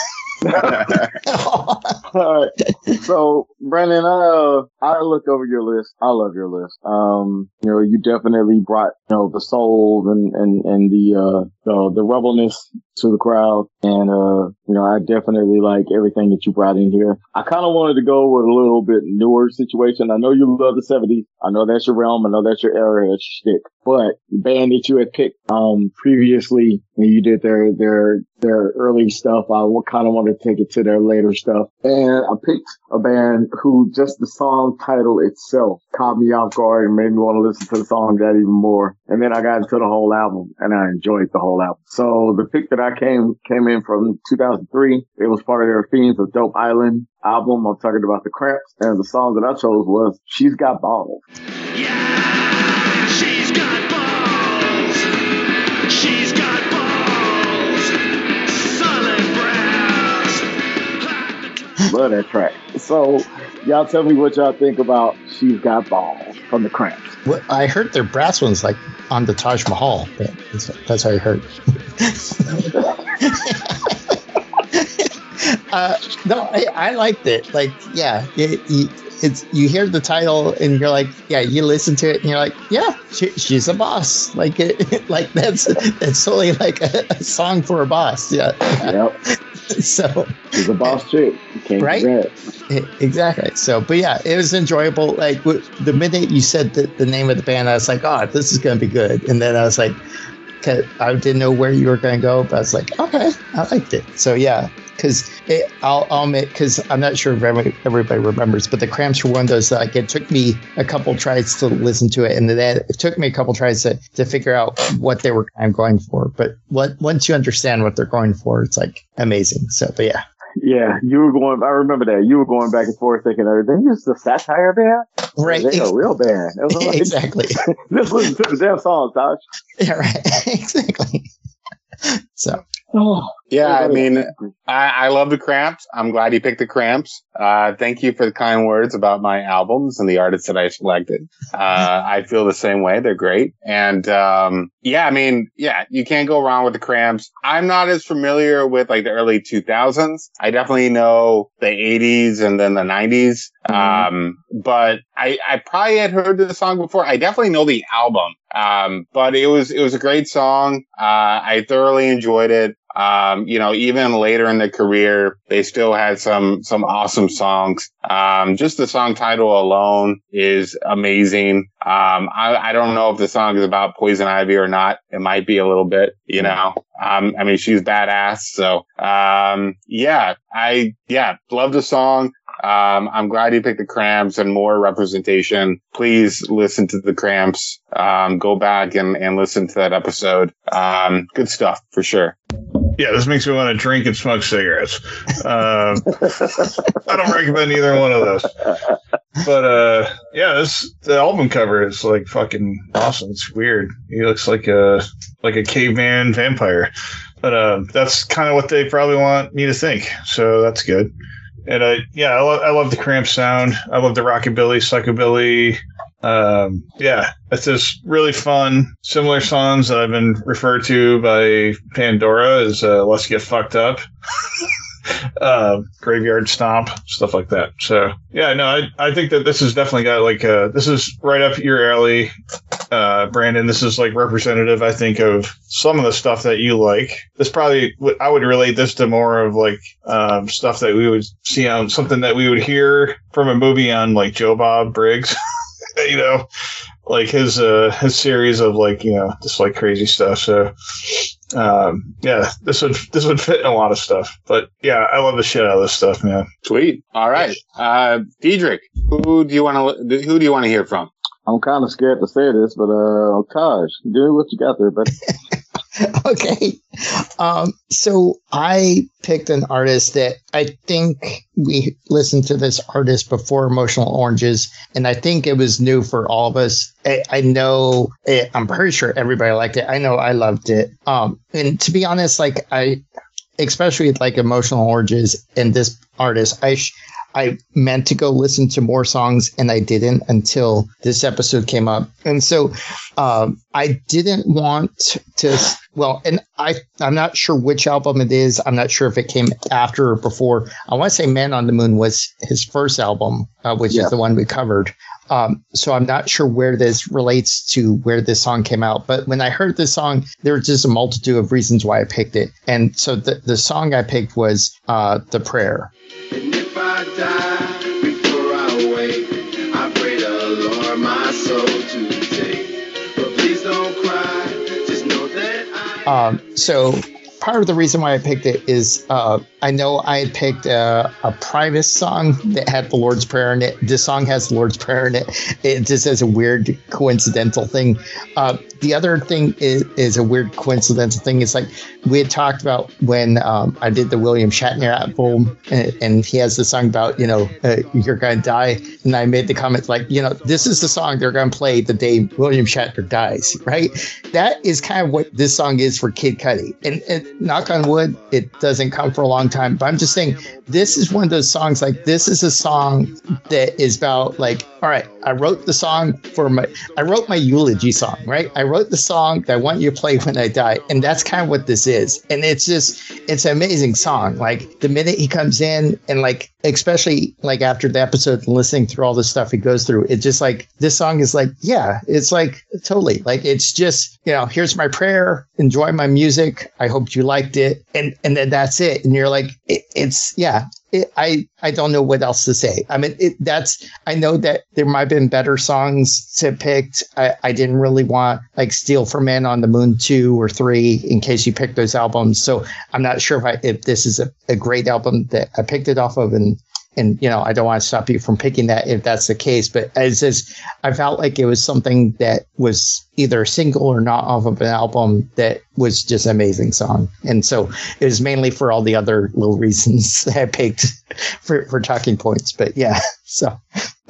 All right. So, Brandon, uh, I look over your list. I love your list. Um, you know, you definitely brought, you know, the soul and, and, and the, uh, the, the rebelness to the crowd. And, uh, you know, I definitely like everything that you brought in here. I kind of wanted to go with a little bit newer situation. I know you love the 70s. I know that's your realm. I know that's your area. That's your shtick. But the band that you had picked, um, previously, and you did their, their, their early stuff. I kind of wanted to take it to their later stuff. And I picked a band who just the song title itself caught me off guard and made me want to listen to the song that even more. And then I got into the whole album and I enjoyed the whole album. So the pick that I came, came in from 2003, it was part of their Fiends of Dope Island album. I'm talking about the Cramps and the song that I chose was She's Got Balls. Yeah, Love that track. So y'all tell me what y'all think about She's Got Balls from the Cramps. Well, I heard their brass ones like on the Taj Mahal. That's, that's what I heard. uh, no, I, I liked it. Like, yeah, it, you, it's you hear the title and you're like, yeah, you listen to it and you're like, yeah, she, she's a boss. Like, it, like that's that's totally like a, a song for a boss. Yeah. Yep. So She's a boss too. Can't Right? E- Exactly. So, but yeah, it was enjoyable. Like w- the minute you said the, the name of the band, I was like, oh, this is going to be good. And then I was like, I didn't know where you were going to go, but I was like, okay, I liked it. So yeah, because I'll, I'll admit, because I'm not sure if everybody, everybody remembers, but the Cramps were one of those like it took me a couple tries to listen to it, and then it took me a couple tries to to figure out what they were kind of going for. But what once you understand what they're going for, it's like amazing. So, but yeah, Yeah, you were going. I remember that you were going back and forth thinking, "Are they just a satire band? right, They a real band." It was like, exactly. Just listen to the damn song, Tosh. Yeah, right. exactly. So Oh, Yeah, I mean, I, I love the Cramps. I'm glad you picked the Cramps. Uh, thank you for the kind words about my albums and the artists that I selected. Uh, I feel the same way. They're great. And, um, yeah, I mean, yeah, you can't go wrong with the Cramps. I'm not as familiar with like the early 2000s. I definitely know the 80s and then the 90s. Um, but I, I probably had heard the song before. I definitely know the album. Um, but it was, it was a great song. Uh, I thoroughly enjoyed it. Um, you know, even later in their career, they still had some, some awesome songs. Um, just the song title alone is amazing. Um, I, I don't know if the song is about Poison Ivy or not. It might be a little bit, you know. Um, I mean, she's badass. So, um, yeah, I, yeah, love the song. Um, I'm glad you picked the Cramps and more representation. Please listen to the Cramps. Um, go back and, and listen to that episode. Um, good stuff for sure. Yeah, this makes me want to drink and smoke cigarettes. Um, I don't recommend either one of those. But uh, yeah, this the album cover is like fucking awesome. It's weird. He looks like a like a caveman vampire. But uh, that's kind of what they probably want me to think. So that's good. And I yeah, I, lo- I love the cramp sound. I love the rockabilly, psychobilly. Um, yeah, it's just really fun. Similar songs that I've been referred to by Pandora as uh, "Let's Get Fucked Up," uh, "Graveyard Stomp," stuff like that. So yeah, no, I, I think that this has definitely got like uh, this is right up your alley, uh, Brandon. This is like representative, I think, of some of the stuff that you like. This probably I would relate this to more of like um, stuff that we would see on something that we would hear from a movie on like Joe Bob Briggs. you know, like his uh his series of like you know just like crazy stuff. So um yeah, this would this would fit in a lot of stuff. But yeah, I love the shit out of this stuff, man. Sweet. All right. Uh, Dietrich, who do you want to, who do you want to hear from? I'm kind of scared to say this, but uh, Taj, do what you got there, buddy. okay. Um, so I picked an artist that I think we listened to this artist before Emotional Oranges, and I think it was new for all of us. I, I know, it, I'm pretty sure everybody liked it. I know I loved it. Um, and to be honest, like I, especially like Emotional Oranges and this artist, I. Sh- I meant to go listen to more songs and I didn't until this episode came up. And so um, I didn't want to. Well, and I I'm not sure which album it is. I'm not sure if it came after or before. I want to say "Man on the Moon" was his first album, uh, which Yeah. is the one we covered. Um, so I'm not sure where this relates to where this song came out. But when I heard this song, there was just a multitude of reasons why I picked it. And so the the song I picked was uh, "The Prayer." Um, so part of the reason why I picked it is uh, I know I had picked a, a private song that had the Lord's Prayer in it. This song has the Lord's Prayer in it. It just has a weird coincidental thing. Uh, the other thing is, is a weird coincidental thing. It's like we had talked about when um, I did the William Shatner album, and, and he has the song about you know uh, you're gonna die, and I made the comment like you know this is the song they're gonna play the day William Shatner dies, right? That is kind of what this song is for Kid Cudi, and, and knock on wood, it doesn't come for a long time. But I'm just saying this is one of those songs like this is a song that is about like all right, I wrote the song for my I wrote my eulogy song, right? I wrote the song that I want you to play when I die, and that's kind of what this is. And it's just it's an amazing song. Like the minute he comes in and like especially like after the episode and listening through all the stuff he goes through, it's just like this song is like, yeah, it's like totally like it's just, you know, here's my prayer, enjoy my music. I hope you liked it. And and then that's it. And you're like, it, it's yeah, it, I I don't know what else to say. I mean, it, that's I know that there might have been better songs to pick. I, I didn't really want like Steel for Man on the Moon two or three in case you picked those albums. So I'm not sure if I if this is a, a great album that I picked it off of and. And you know, I don't want to stop you from picking that if that's the case. But as just, I felt like it was something that was either single or not off of an album that was just an amazing song. And so it was mainly for all the other little reasons that I picked for, for talking points. But yeah, So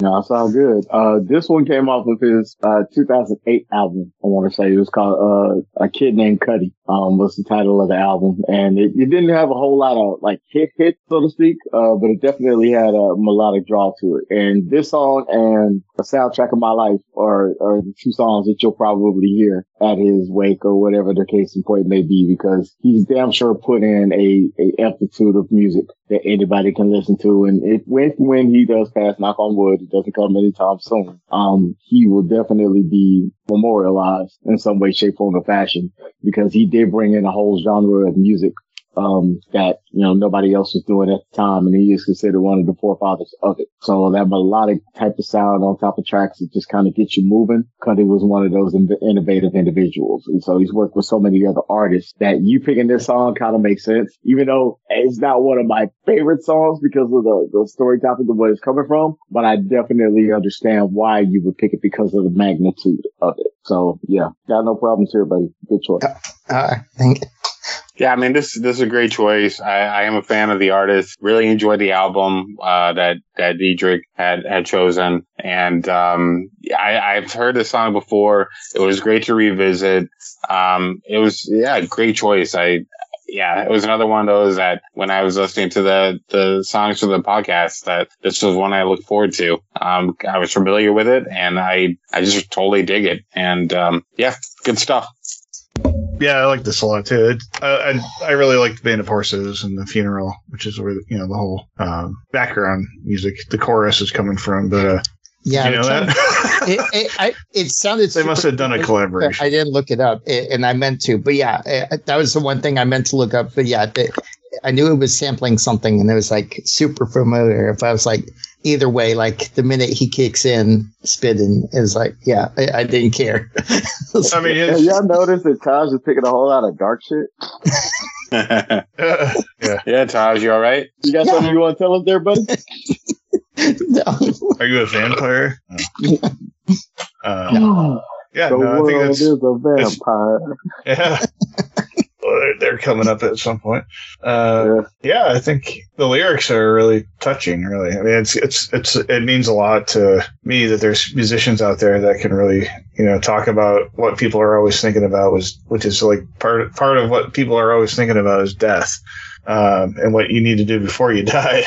No, it's all good. Uh, this one came off of his, uh, 2008 album. I want to say it was called, uh, A Kid Named Cudi, um, was the title of the album. And it, it didn't have a whole lot of like hit hit, so to speak, uh, but it definitely had a melodic draw to it. And this song and the soundtrack of my life are, are the two songs that you'll probably hear at his wake or whatever the case in point may be because he's damn sure put in a, a amplitude of music that anybody can listen to. And if when when he does pass, knock on wood, it doesn't come anytime soon. Um, he will definitely be memorialized in some way, shape, form, or fashion because he did bring in a whole genre of music um, that, you know, nobody else was doing at the time. And he is considered one of the forefathers of it. So that melodic type of sound on top of tracks that just kind of gets you moving. Cudi was one of those in- innovative individuals. And so he's worked with so many other artists that you picking this song kind of makes sense, even though it's not one of my favorite songs because of the, the story topic of where it's coming from. But I definitely understand why you would pick it because of the magnitude of it. So yeah, got no problems here, buddy. Good choice. uh, thank Yeah, I mean this this is a great choice. I, I am a fan of the artist. Really enjoyed the album uh, that that Dietrich had had chosen, and um, I, I've heard the song before. It was great to revisit. Um, it was yeah, great choice. I yeah, it was another one of those that when I was listening to the the songs for the podcast, that this was one I looked forward to. Um, I was familiar with it, and I I just totally dig it. And um, yeah, good stuff. Yeah, I like this a lot too. It, I, I I really like the Band of Horses and the funeral, which is where you know the whole um, background music, the chorus is coming from. But uh, Yeah, you know it, sounded, it, it, I, it sounded. they must have done a collaboration. I didn't look it up, and I meant to. But yeah, that was the one thing I meant to look up. But yeah, I knew it was sampling something, and it was like super familiar. If I was like either way, like the minute he kicks in, spitting is like, yeah, I, I didn't care. I mean, Have y'all noticed that Taj is picking a whole lot of dark shit? yeah. yeah, Taj, you all right? You got Yeah. something you want to tell us there, buddy? no. Are you a vampire? Oh. Uh, the yeah, no, I world think that's is a vampire. yeah. They're, they're coming up at some point. Uh, Yeah. yeah, I think the lyrics are really touching. Really, I mean, it's it's it's it means a lot to me that there's musicians out there that can really you know talk about what people are always thinking about was which is like part part of what people are always thinking about is death, um, and what you need to do before you die.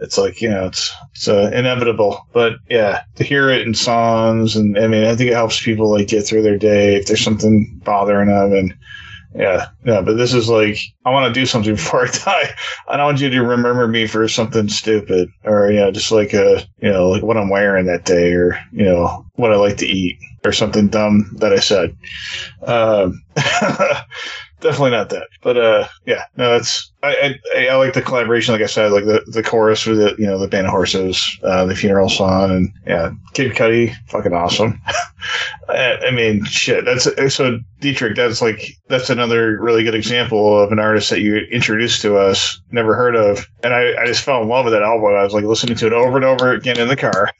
it's like you know it's it's uh, inevitable but yeah to hear it in songs and i mean i think it helps people like get through their day if there's something bothering them and yeah yeah but this is like i want to do something before i die. I don't want you to remember me for something stupid or you know just like a you know like what i'm wearing that day or you know what i like to eat or something dumb that i said. Um definitely not that. But uh, yeah, no, that's I, I I like the collaboration. Like I said, like the, the chorus with the you know the band of horses, uh, the funeral song, and yeah, Kid Cudi, fucking awesome. I, I mean, shit. That's so Dietrich. That's like that's another really good example of an artist that you introduced to us, never heard of, and I I just fell in love with that album. I was like listening to it over and over again in the car.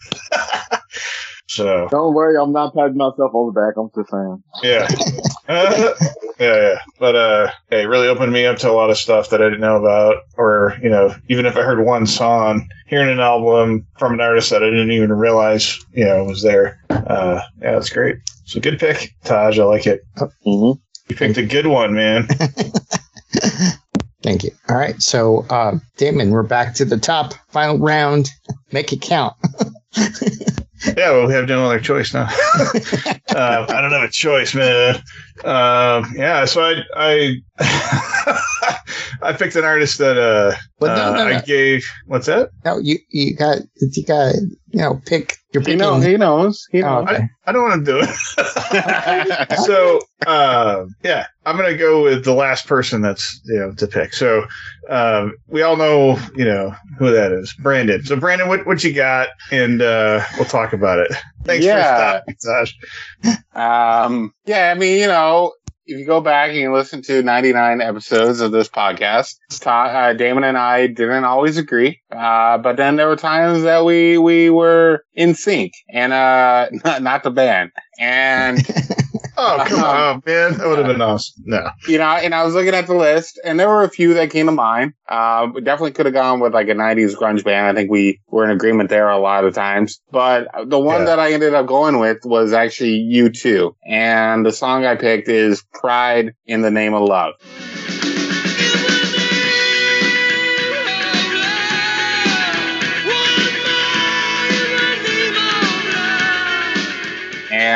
so Don't worry, I'm not patting myself on the back. I'm just saying. yeah. Uh, yeah, yeah. But uh yeah, it really opened me up to a lot of stuff that I didn't know about. Or, you know, even if I heard one song, hearing an album from an artist that I didn't even realize, you know, was there. Uh yeah, that's great. So good pick, Taj. I like it. Mm-hmm. You picked a good one, man. Thank you. All right. So, uh, Damon, we're back to the top. Final round. Make it count. Yeah, well, we have no other choice now. uh, I don't have a choice, man. Um, yeah, so I I I picked an artist that uh, Well, no, uh, no, no. I gave. What's that? No, you you got you got you know pick. You're He picking. knows. He knows. He Oh, okay. I don't want to do it. so um, yeah, I'm gonna go with the last person that's you know to pick. So um, we all know you know who that is, Brandon. So Brandon, what what you got? And uh, we'll talk about it. Thanks Yeah. for stopping, Josh. Um, yeah, I mean, you know, if you go back and you listen to 99 episodes of this podcast, uh, Damon and I didn't always agree. Uh, but then there were times that we, we were in sync and, uh, not, not the band. And, Oh, come on, man. That would have been awesome. No. you know, and I was looking at the list, and there were a few that came to mind. Uh, we definitely could have gone with like a '90s grunge band. I think we were in agreement there a lot of times. But the one Yeah. that I ended up going with was actually U2, and the song I picked is "Pride in the Name of Love."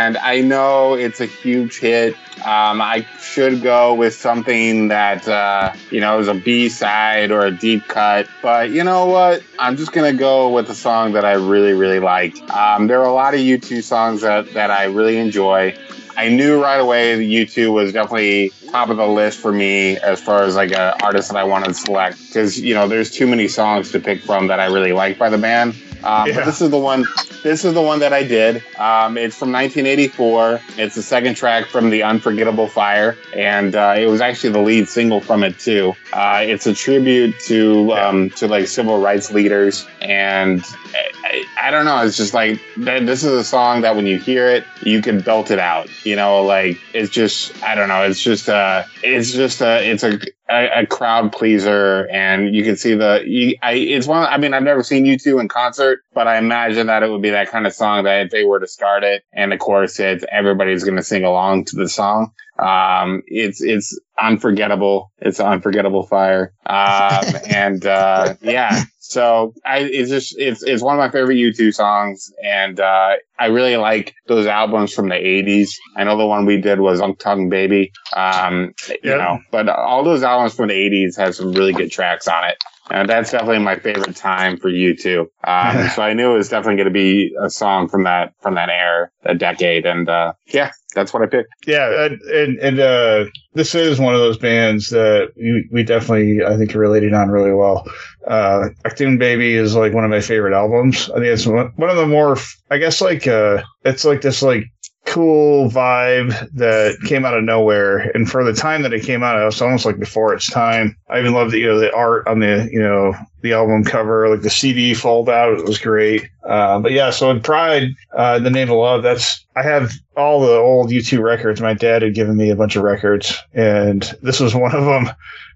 And I know it's a huge hit. Um, I should go with something that uh, you know is a B side or a deep cut, but you know what? I'm just gonna go with a song that I really, really like. Um, there are a lot of U2 songs that that I really enjoy. I knew right away that U2 was definitely top of the list for me as far as like an artist that I wanted to select because you know there's too many songs to pick from that I really like by the band. Um, Yeah. But this is the one. This is the one that I did. Um, it's from 1984. It's the second track from the Unforgettable Fire, and uh, it was actually the lead single from it too. Uh, it's a tribute to um, to like civil rights leaders, and I, I, I don't know. It's just like this is a song that when you hear it, you can belt it out. You know, like it's just I don't know. It's just uh, it's just a it's a a, a crowd pleaser, and you can see the. You, I, it's one. I mean, I've never seen U2 in concert, but I imagine that it would be that kind of song that if they were to start it, and of course, it's everybody's going to sing along to the song. Um, it's it's unforgettable. It's an unforgettable fire. Um, and uh, yeah. So I, it's just it's it's one of my favorite U2 songs, and uh, I really like those albums from the '80s. I know the one we did was Achtung Baby, um, you Yeah. know, but all those albums from the '80s have some really good tracks on it. And that's definitely my favorite time for U2. Um, so I knew it was definitely going to be a song from that from that era, a decade, and uh, yeah, that's what I picked. Yeah, and and, and uh, this is one of those bands that we, we definitely I think related on really well. Uh, Achtung Baby is like one of my favorite albums. I think it's one, of the more I guess like uh, it's like this like cool vibe that came out of nowhere, and for the time that it came out, it was almost like before its time. I even love the you know the art on the you know the album cover, like the CD fold out. It was great. Uh, but yeah, so in Pride, uh, the name of love. That's I have all the old U2 records. My dad had given me a bunch of records, and this was one of them.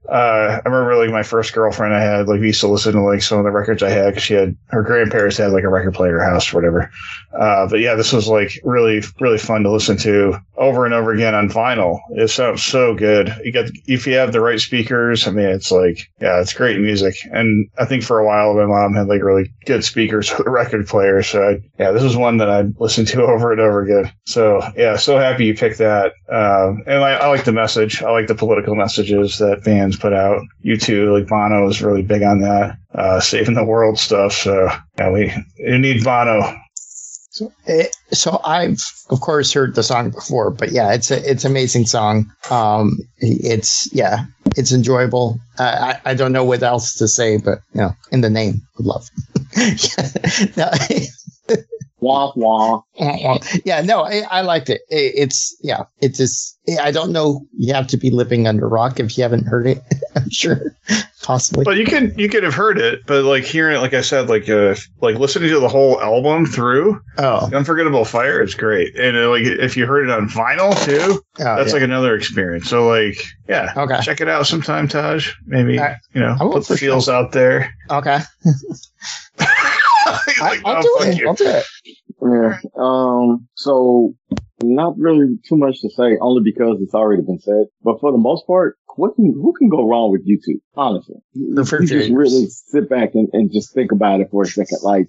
Uh, I remember like my first girlfriend I had, like we used to listen to like some of the records I had because she had her grandparents had like a record player at her house or whatever. Uh, but yeah, this was like really, really fun to listen to over and over again on vinyl. It sounds so good. You got, if you have the right speakers, I mean, it's like, yeah, it's great music. And I think for a while my mom had like really good speakers for the record player. So I, yeah, this is one that I listened to over and over again. So yeah, so happy you picked that. Um, and I, I like the message. I like the political messages that bands put out. U2, like Bono is really big on that, uh, saving the world stuff. So yeah, we, we need Bono. So, eh, so I've of course heard the song before, but yeah, it's a it's amazing song. Um, it's yeah, it's enjoyable. I I don't know what else to say, but you know, in the name, love. yeah, Wah wah. yeah, no, I, I liked it. it. It's yeah, it's just I don't know. You have to be living under rock if you haven't heard it. I'm sure, possibly. But you can you could have heard it, but like hearing it, like I said, like uh, like listening to the whole album through, oh, Unforgettable Fire is great, and uh, like if you heard it on vinyl too, oh, that's yeah. like another experience. So like, yeah, Okay. check it out sometime, Taj. Maybe All right. you know I put the for sure. feels out there. okay. He's I, like, I'll "Oh, do it. I'll do it. Yeah. Um. So, not really too much to say, only because it's already been said. But for the most part, what can who can go wrong with U2? Honestly, The you just refrigerators. really sit back and, and just think about it for a second. Like,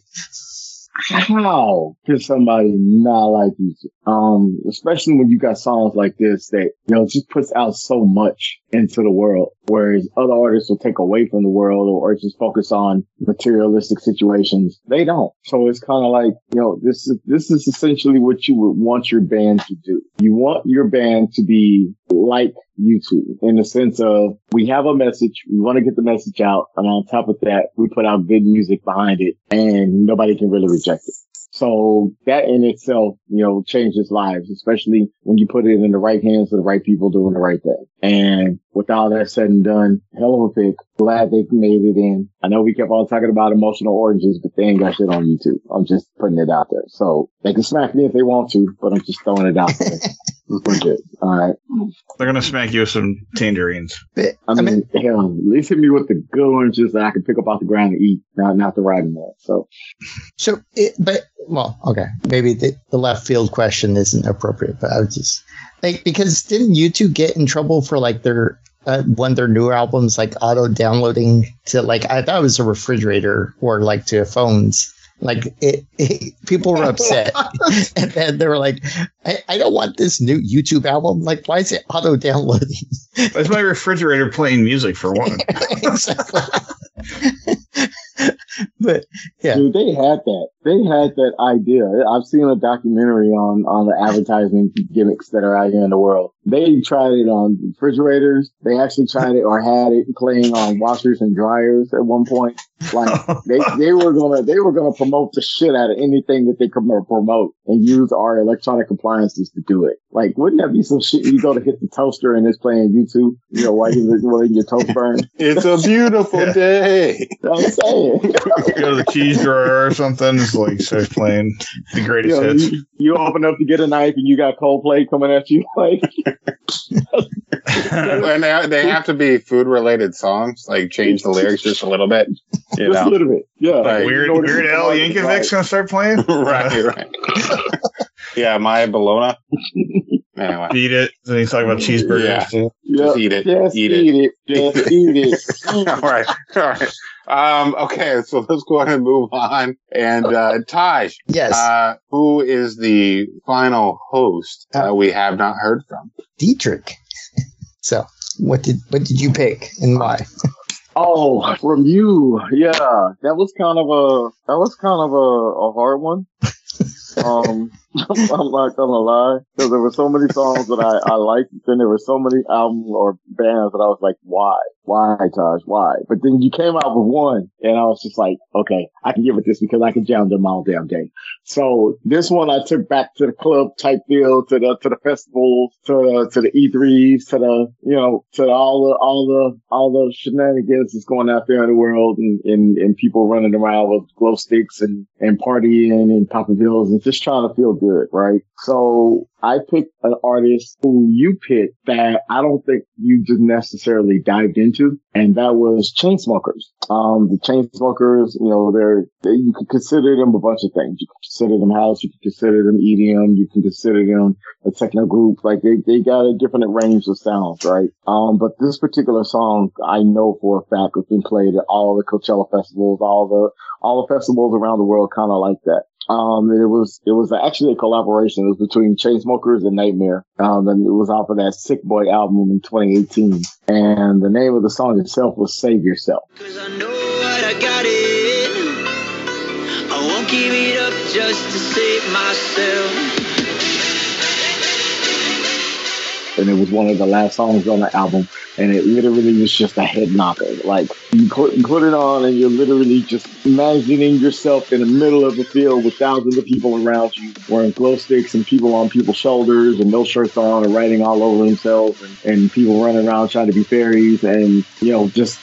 how can somebody not like U2? Um, especially when you got songs like this that you know just puts out so much into the world, whereas other artists will take away from the world or, or just focus on materialistic situations. They don't. So it's kind of like you know this is this is essentially what you would want your band to do. You want your band to be like U2 in the sense of we have a message, we want to get the message out, and on top of that, we put out good music behind it, and nobody can really reject it. So that in itself, you know, changes lives, especially when you put it in the right hands of the right people doing the right thing. And with all that said and done, hell of a pick. Glad they made it in. I know we kept on talking about emotional oranges, but they ain't got shit on U2. I'm just putting it out there. So they can smack me if they want to, but I'm just throwing it out there. We're. All right. They're gonna smack you with some tangerines. But, I mean, hell, at least hit me with the good ones, just that I can pick up off the ground and eat, not not the riding one. So So, it, but well, okay, maybe the, the left field question isn't appropriate, but I was just like because didn't U2 get in trouble for like their uh, one of their newer albums like auto downloading to like I thought it was a refrigerator or like to phones. Like it, it people were upset, and then they were like, I, "I don't want this new U2 album. Like, why is it auto downloading?" Is my refrigerator playing music for one. exactly. but yeah, Dude, they had that. They had that idea. I've seen a documentary on on the advertisement gimmicks that are out here in the world. They tried it on refrigerators. They actually tried it or had it playing on washers and dryers at one point. Like they, they were gonna they were gonna promote the shit out of anything that they could promote and use our electronic appliances to do it. Like, wouldn't that be some shit? You go to hit the toaster and it's playing U2. You know, while you're letting your toast burn. It's a beautiful Yeah. day. I'm saying. Go to the cheese drawer or something. It's like starts playing the you, greatest know, hits. you, you open up to get a knife and you got Coldplay coming at you. Like, and they, they have to be food related songs, like change the lyrics just a little bit. You just a little bit. Yeah. Right. Weird, You know, Weird this Al like- Yankovic's gonna start playing. right, right. yeah, Maya Bologna. Anyway, Beat it. Then he's talking about cheeseburgers Yeah. too. Yeah. just eat it. Just eat eat, it. it. Just eat it. all right, all right. Um, okay, so let's go ahead and move on. And uh, Taj, yes, uh, who is the final host uh, we have not heard from? Dietrich. So, what did what did you pick and why? Oh, from you. Yeah. That was kind of a, that was kind of a, a hard one. Um, I'm not gonna lie, because there were so many songs that I, I liked, then there were so many albums or bands that I was like, why? Why, Taj? Why? But then you came out with one, and I was just like, okay, I can give it this because I can jam them all damn day. So this one I took back to the club type deal, to the to the festivals, to the to the E3s, to the you know to all the all the all the shenanigans that's going out there in the world, and and, and people running around with glow sticks and and partying and popping pills and just trying to feel good, right? So I picked an artist who you picked that I don't think you just necessarily dived into, and that was Chainsmokers. Um, the Chainsmokers, you know, they're, they, you can consider them a bunch of things. You can consider them house, you can consider them EDM, you can consider them a techno group. Like they, they got a different range of sounds, right? Um, but this particular song, I know for a fact has been played at all the Coachella festivals, all the, all the festivals around the world kind of like that. Um, it was, it was actually a collaboration. It was between Chainsmokers and Nightmare. Um, and it was off of that Sick Boy album in 2018. And the name of the song itself was Save Yourself. Cause I know what I got in. I won't give it up just to save myself. And it was one of the last songs on the album, and it literally was just a head knocker. Like you put, put it on, and you're literally just imagining yourself in the middle of a field with thousands of people around you, wearing glow sticks and people on people's shoulders and no shirts on and writing all over themselves, and, and people running around trying to be fairies, and you know just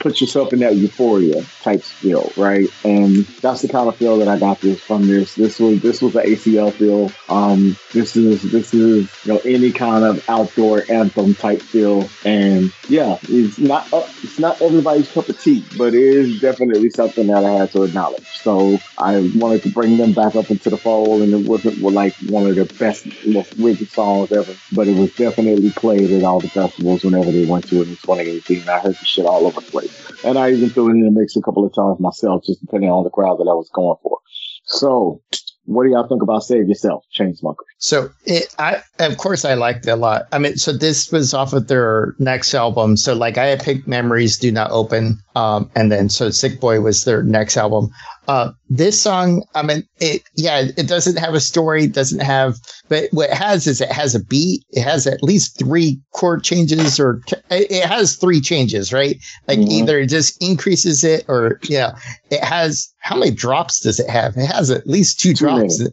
put yourself in that euphoria type feel, right? And that's the kind of feel that I got this from this. This was this was the ACL feel. Um, this is this is you know any kind of outdoor anthem type feel, and yeah, it's not uh, it's not everybody's cup of tea, but it is definitely something that I had to acknowledge. So I wanted to bring them back up into the fold, and it wasn't like one of the best, most wicked songs ever, but it was definitely played at all the festivals whenever they went to it in 2018. I heard the shit all over the place, and I even threw it in the mix a couple of times myself, just depending on the crowd that I was going for. So. What do y'all think about Save Yourself, Chainsmokers? So it, I of course I liked it a lot. I mean, so this was off of their next album. So like I picked Memories Do Not Open, um, and then so Sick Boy was their next album. Uh, this song, I mean, it yeah, it doesn't have a story, doesn't have, but what it has is it has a beat. It has at least three chord changes, or it it has three changes, right? Like Mhm. either it just increases it, or yeah, it has. How many drops does it have? It has at least two drops.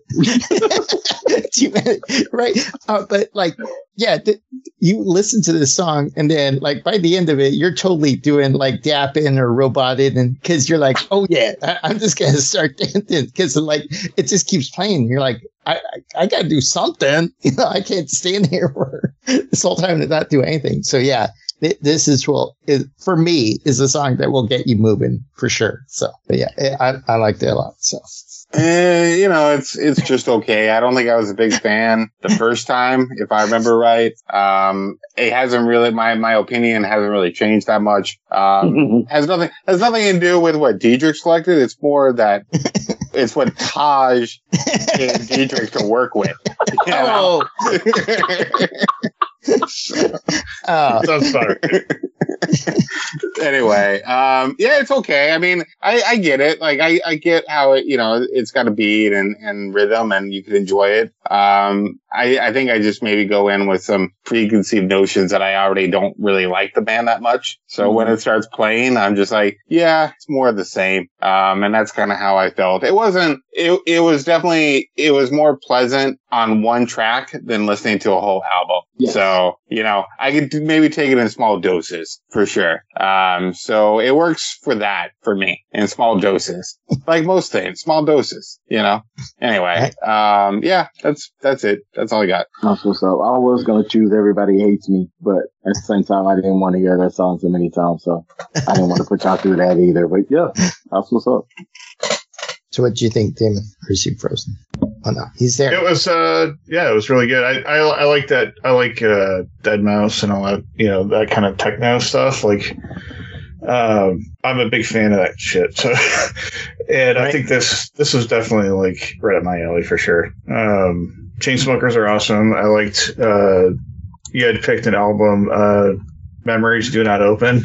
Right? Uh, but like, yeah, th- you listen to this song and then like by the end of it, you're totally doing like dapping or roboted and cause you're like, oh yeah, I- I'm just going to start dancing cause like it just keeps playing. You're like, I, I, I got to do something. You know, I can't stand here for this whole time not do anything. So yeah, th- this is well, for me is a song that will get you moving for sure. So yeah, eh, I, I liked it a lot. So Eh, you know, it's it's just okay. I don't think I was a big fan the first time, if I remember right. Um, it hasn't really my my opinion hasn't really changed that much. Um, has nothing has nothing to do with what Dietrich selected. It's more that it's what Taj gave Dietrich to work with. you know? uh, Sounds fun. anyway, um, yeah, it's okay. I mean, I, I get it. Like, I, I get how it, you know, it's got a beat and, and rhythm and you can enjoy it. Um, I, I think I just maybe go in with some preconceived notions that I already don't really like the band that much. So when it starts playing, I'm just like, yeah, it's more of the same. Um, and that's kind of how I felt. It wasn't, it, it was definitely, it was more pleasant on one track than listening to a whole album. Yes. So, you know, I could maybe take it in small doses for sure. Um, so it works for that for me in small doses, like most things, small doses, you know? Anyway, um, yeah, that's, that's it. That's all I got. That's what's up. I was gonna choose Everybody Hates Me, but at the same time, I didn't want to hear that song so many times, so I didn't want to put y'all through that either. But yeah, that's what's up. so what do you think, Damon? Or is he frozen? Oh no, he's there. It was, uh, yeah, it was really good. I, I, I like that. I like uh, Deadmau5 and all that, you know, that kind of techno stuff. Like, um, I'm a big fan of that shit. So, and I think this this was definitely like right up my alley for sure. Um, Chainsmokers are awesome. I liked. Uh, you had picked an album, uh, "Memories Do Not Open,"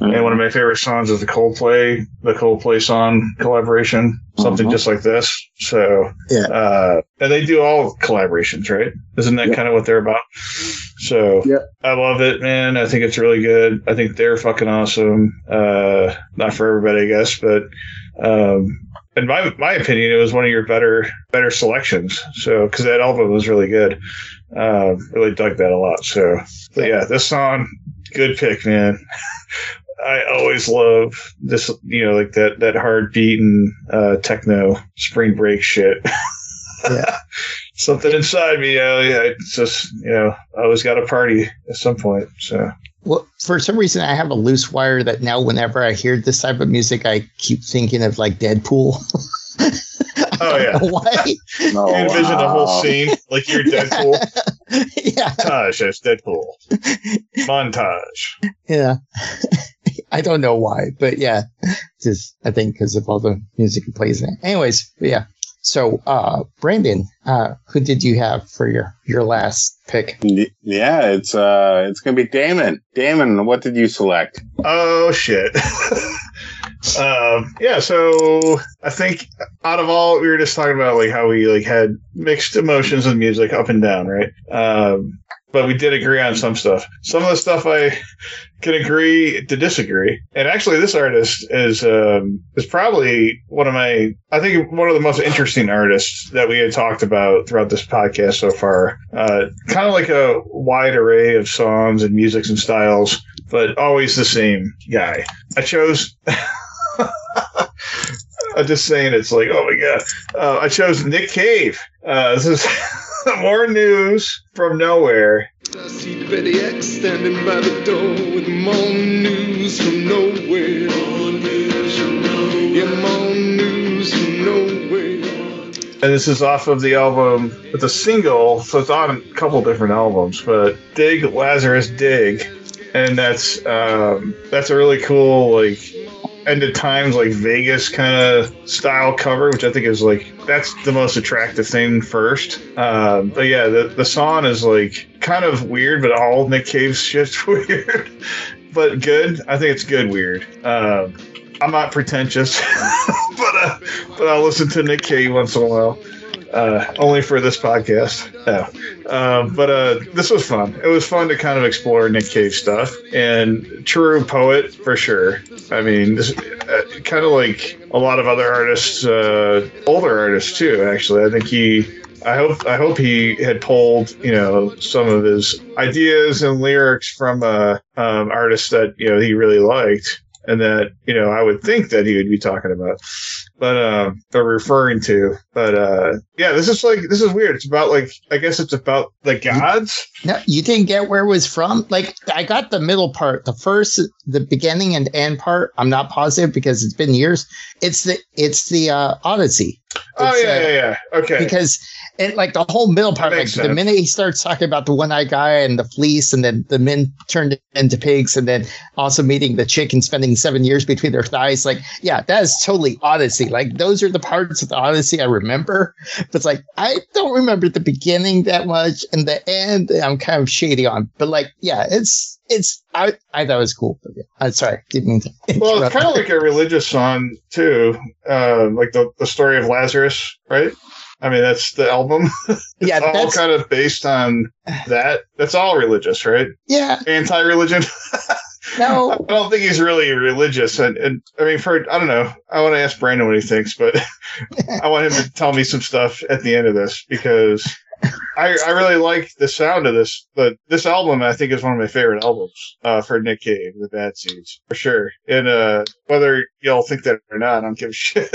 and one of my favorite songs is the Coldplay, the Coldplay song collaboration, something Mhm. just like this. So, Yeah. uh, and they do all collaborations, right? Isn't that kind of what they're about? So, Yeah. I love it, man. I think it's really good. I think they're fucking awesome. Uh, not for everybody, I guess, but um, in my my opinion, it was one of your better better selections. So, because that album was really good. Uh, really dug that a lot. So, but yeah, this song, good pick, man. I always love this, you know, like that that hard beating uh, techno spring break shit. Yeah. Something inside me, you know, yeah, it's just you know, I always got a party at some point. So Well, for some reason, I have a loose wire that now, whenever I hear this type of music, I keep thinking of like Deadpool. Oh, yeah. Why? No, you envision the whole scene like you're Deadpool. yeah, Montage as Deadpool. Montage. yeah. I don't know why, but yeah, just I think because of all the music he plays in. it. Anyways, but yeah. So, uh, Brandon, uh, who did you have for your your last pick? Yeah, it's, uh, it's going to be Damon. Damon, what did you select? Oh shit. um, yeah, so I think out of all we were just talking about like how we like had mixed emotions with music up and down, right? Um, but we did agree on some stuff. Some of the stuff I can agree to disagree. And actually, this artist is um, is probably one of my I think one of the most interesting artists that we had talked about throughout this podcast so far. Uh, kind of like a wide array of songs and musics and styles, but always the same guy. I chose. I'm just saying, it's like, oh my god! Uh, I chose Nick Cave. Uh, this is more news from nowhere. I see Betty X standing by the door with more news from nowhere. More news from nowhere. Yeah, more news from nowhere. and this is off of the album. It's a single, so it's on a couple different albums. But Dig Lazarus Dig, and that's um, that's a really cool like end of times like Vegas kind of style cover, which I think is like that's the most attractive thing first. Um, but yeah, the the song is like kind of weird, but all Nick Cave's shit's weird, but good. I think it's good weird. Um, I'm not pretentious, but uh, but I'll listen to Nick Cave once in a while. Uh, only for this podcast. No. Um, but uh, this was fun. It was fun to kind of explore Nick Cave stuff and true poet for sure. I mean, this, uh, kind of like a lot of other artists, uh, older artists too. Actually, I think he I hope I hope he had pulled you know some of his ideas and lyrics from uh, um, artists that you know he really liked, and that you know I would think that he would be talking about, but uh, or referring to. But uh, yeah, this is like this is weird. It's about like I guess it's about the gods. No, you didn't get where it was from. Like I got the middle part, the first, the beginning and end part. I'm not positive because it's been years. It's the it's the uh, Odyssey. Oh yeah, uh, yeah, yeah. Okay. because it like the whole middle part, like makes the minute he starts talking about the one eyed guy and the fleece, and then the men turned into pigs, and then also meeting the chick and spending seven years between their thighs, like yeah, that is totally Odyssey. Like those are the parts of the Odyssey I remember. But it's like I don't remember the beginning that much, and the end I'm kind of shady on. But like yeah, it's it's I I thought it was cool. But yeah, I'm sorry, didn't mean to. Well, it's kind of like a religious song too, uh, like the the story of Lazarus, right? I mean, that's the album. it's Yeah, all that's- kind of based on that. That's all religious, right? yeah, Anti-religion. no, I don't think he's really religious, and, and I mean, for I don't know. I want to ask Brandon what he thinks, but I want him to tell me some stuff at the end of this because I I really like the sound of this. But this album, I think, is one of my favorite albums uh, for Nick Cave, The Bad Seeds, for sure. And uh, whether y'all think that or not, I don't give a shit.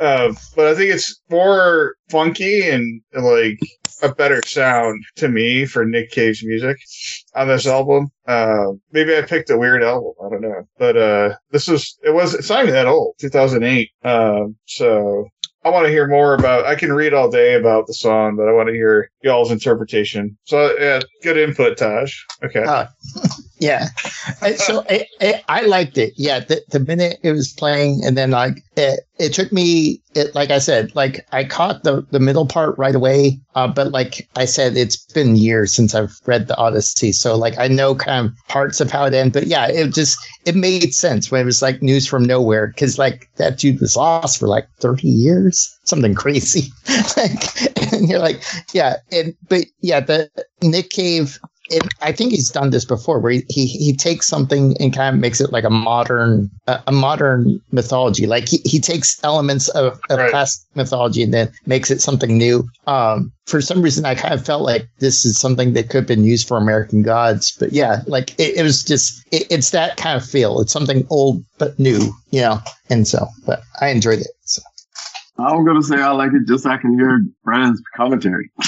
uh, but I think it's more funky and like a better sound to me for Nick Cave's music on this album. Uh, maybe I picked a weird album. I don't know, but uh, this is it was it's not even that old, 2008. Um, so I want to hear more about. I can read all day about the song, but I want to hear y'all's interpretation. So yeah, good input, Taj. Okay. Uh, Yeah. So I, liked it. Yeah. The, the minute it was playing, and then like it, it took me. It like I said, like I caught the the middle part right away. Uh, but like I said, it's been years since I've read the Odyssey, so like I know kind of parts of how it ends. But yeah, it just it made sense when it was like news from nowhere because like that dude was lost for like thirty years, something crazy. like, and you're like, yeah, and but yeah, the Nick Cave it, I think he's done this before, where he, he he takes something and kind of makes it like a modern uh, a modern mythology. Like he, he takes elements of, of Right. past mythology and then makes it something new. Um, for some reason, I kind of felt like this is something that could have been used for American Gods. But yeah, like it, it was just it, it's that kind of feel. It's something old but new, you know. And so, but I enjoyed it. So. I'm gonna say I like it just so I can hear Brian's commentary.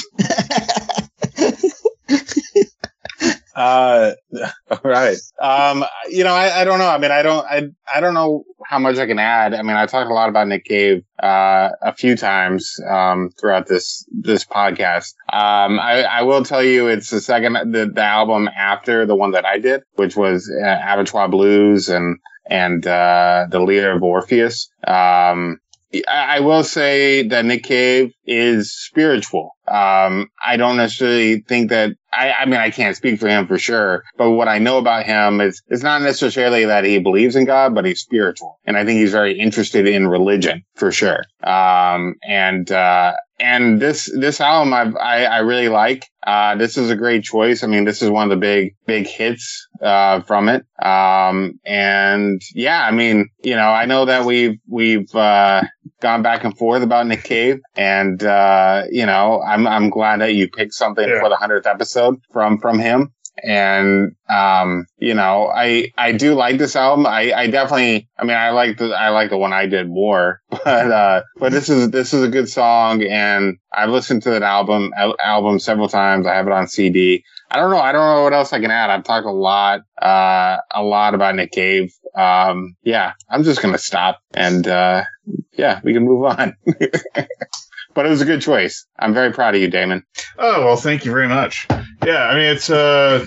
Uh, all right. Um, you know, I, I don't know. I mean, I don't, I, I don't know how much I can add. I mean, I talked a lot about Nick Cave, uh, a few times, um, throughout this, this podcast. Um, I, I will tell you it's the second, the, the album after the one that I did, which was uh, Abattoir Blues and, and, uh, the Lyre of Orpheus. Um, I I will say that Nick Cave is spiritual. Um, I don't necessarily think that I, I mean, I can't speak for him for sure, but what I know about him is it's not necessarily that he believes in God, but he's spiritual. And I think he's very interested in religion for sure. Um, and, uh, and this, this album I've, I, I really like. Uh, this is a great choice. I mean, this is one of the big, big hits, uh, from it. Um, and yeah, I mean, you know, I know that we've, we've, uh, gone back and forth about Nick Cave and, uh, you know, I'm, I'm glad that you picked something Yeah. for the hundredth episode from, from him. And, um, you know, I, I do like this album. I, I definitely, I mean, I like the, I like the one I did more, but, uh, but this is, this is a good song and I've listened to that album, al- album several times. I have it on CD. I don't know. I don't know what else I can add. I've talked a lot, uh, a lot about Nick Cave. Um, yeah, I'm just to stop and, uh, yeah, we can move on. but it was a good choice. I'm very proud of you, Damon. Oh well, thank you very much. Yeah, I mean it's uh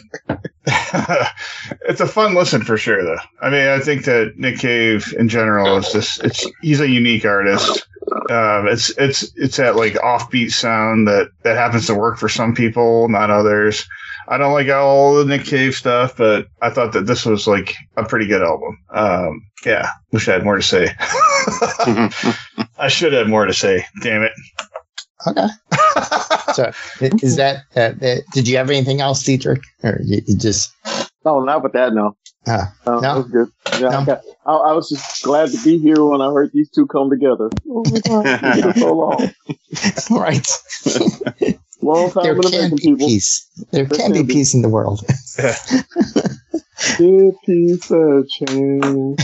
it's a fun listen for sure though. I mean I think that Nick Cave in general is just it's he's a unique artist. Um it's it's it's that like offbeat sound that that happens to work for some people, not others. I don't like all the Nick Cave stuff, but I thought that this was like a pretty good album. Um yeah, wish I had more to say. I should have more to say. Damn it. Okay. So is that, uh, uh, did you have anything else, Dietrich? Or you, you just, No, not with that. No, Ah, no, no? that was good. Yeah, No? I I, I was just glad to be here when I heard these two come together. Oh my god, it's been so long. right. Long time There can making, be people. peace. There There can be can be. peace in the world. Good piece of change.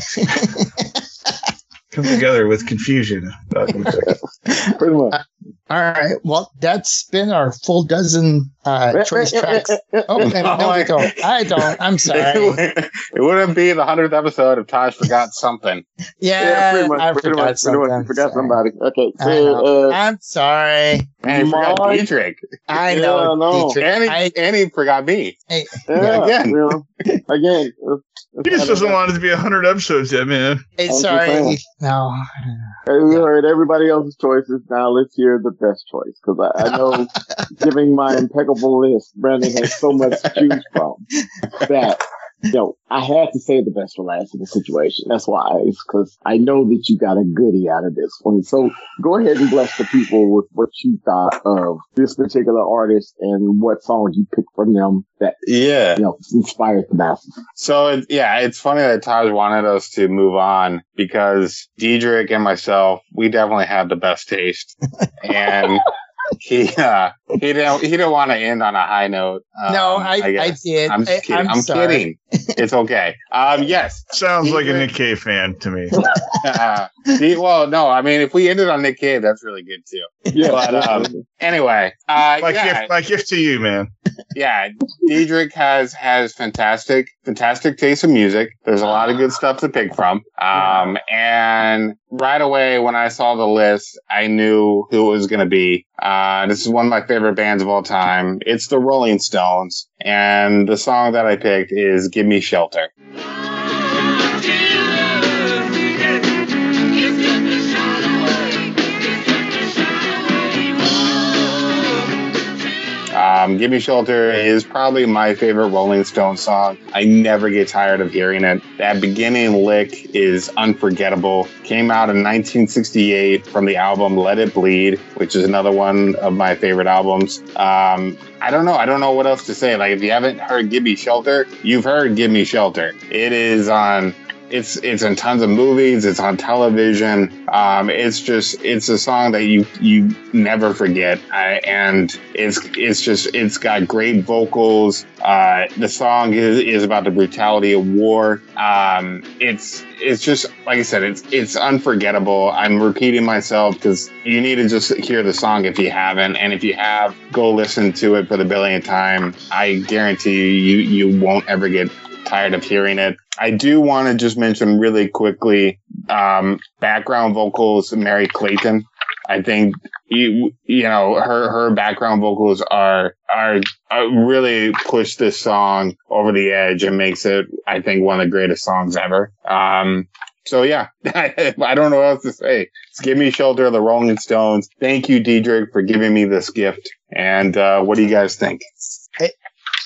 Come together with confusion. Pretty much. All right. Well, that's been our full dozen uh, choice tracks. Oh, no, no, I don't. I don't. I'm sorry. it wouldn't be the hundredth episode if Taj forgot something. Yeah, pretty much. I pretty forgot much. Pretty much. something. Forgot Sorry. somebody. Okay. I So, know. uh, I'm sorry. And he forgot Dietrich. I Yeah, know. I know. Dietrich. And he, I- and he forgot me. hey, yeah, again. You know, again. He just doesn't want it to be 100 episodes yet, man. hey, sorry. No. Hey, we heard everybody else's choices. Now let's hear the best choice because I, I know, giving my impeccable list, Brandon has so much to choose from that you know I had to say the best for last in the situation. That's why, it's because I know that you got a goodie out of this one. So go ahead and bless the people with what you thought of this particular artist and what songs you picked from them that Yeah. you know inspired the masses. So it, yeah, it's funny that Taj wanted us to move on because Dietrich and myself, we definitely have the best taste, and he uh, he didn't he didn't want to end on a high note. um, no, I, I, guess. did. I'm just kidding. I'm, I'm, kidding. It's okay. Um, yes. Sounds like a Dietrich. Nick Cave fan to me. Uh, Di- well, no, I mean, if we ended on Nick Cave, that's really good too. Yeah, But, um, Anyway, uh, My yeah, gift, my gift to you, man. yeah, Dietrich has has fantastic fantastic taste in music. There's a lot of good stuff to pick from. Um, and right away when I saw the list, I knew who it was going to be. Uh, this is one of my favorite bands of all time. It's the Rolling Stones, and the song that I picked is "Gimme Shelter." Um, Gimme Shelter is probably my favorite Rolling Stones song. I never get tired of hearing it. That beginning lick is unforgettable. Came out in 1968 from the album Let It Bleed, which is another one of my favorite albums. Um, I don't know. I don't know what else to say. Like, if you haven't heard Gimme Shelter, you've heard Gimme Shelter. It is on it's it's in tons of movies. It's on television. Um, it's just it's a song that you you never forget, I, and it's it's just it's got great vocals. Uh, the song is, is about the brutality of war. Um, it's it's just like I said, it's it's unforgettable. I'm repeating myself because you need to just hear the song if you haven't, and if you have, go listen to it for the billionth time. I guarantee you, you you won't ever get tired of hearing it. I do want to just mention really quickly um, background vocals, Merry Clayton. I think you you know her her background vocals are are, are really push this song over the edge and makes it I think one of the greatest songs ever. Um, so yeah, I don't know what else to say. It's "Gimme Shelter" of the Rolling Stones. Thank you, Dietrich, for giving me this gift. And uh, what do you guys think?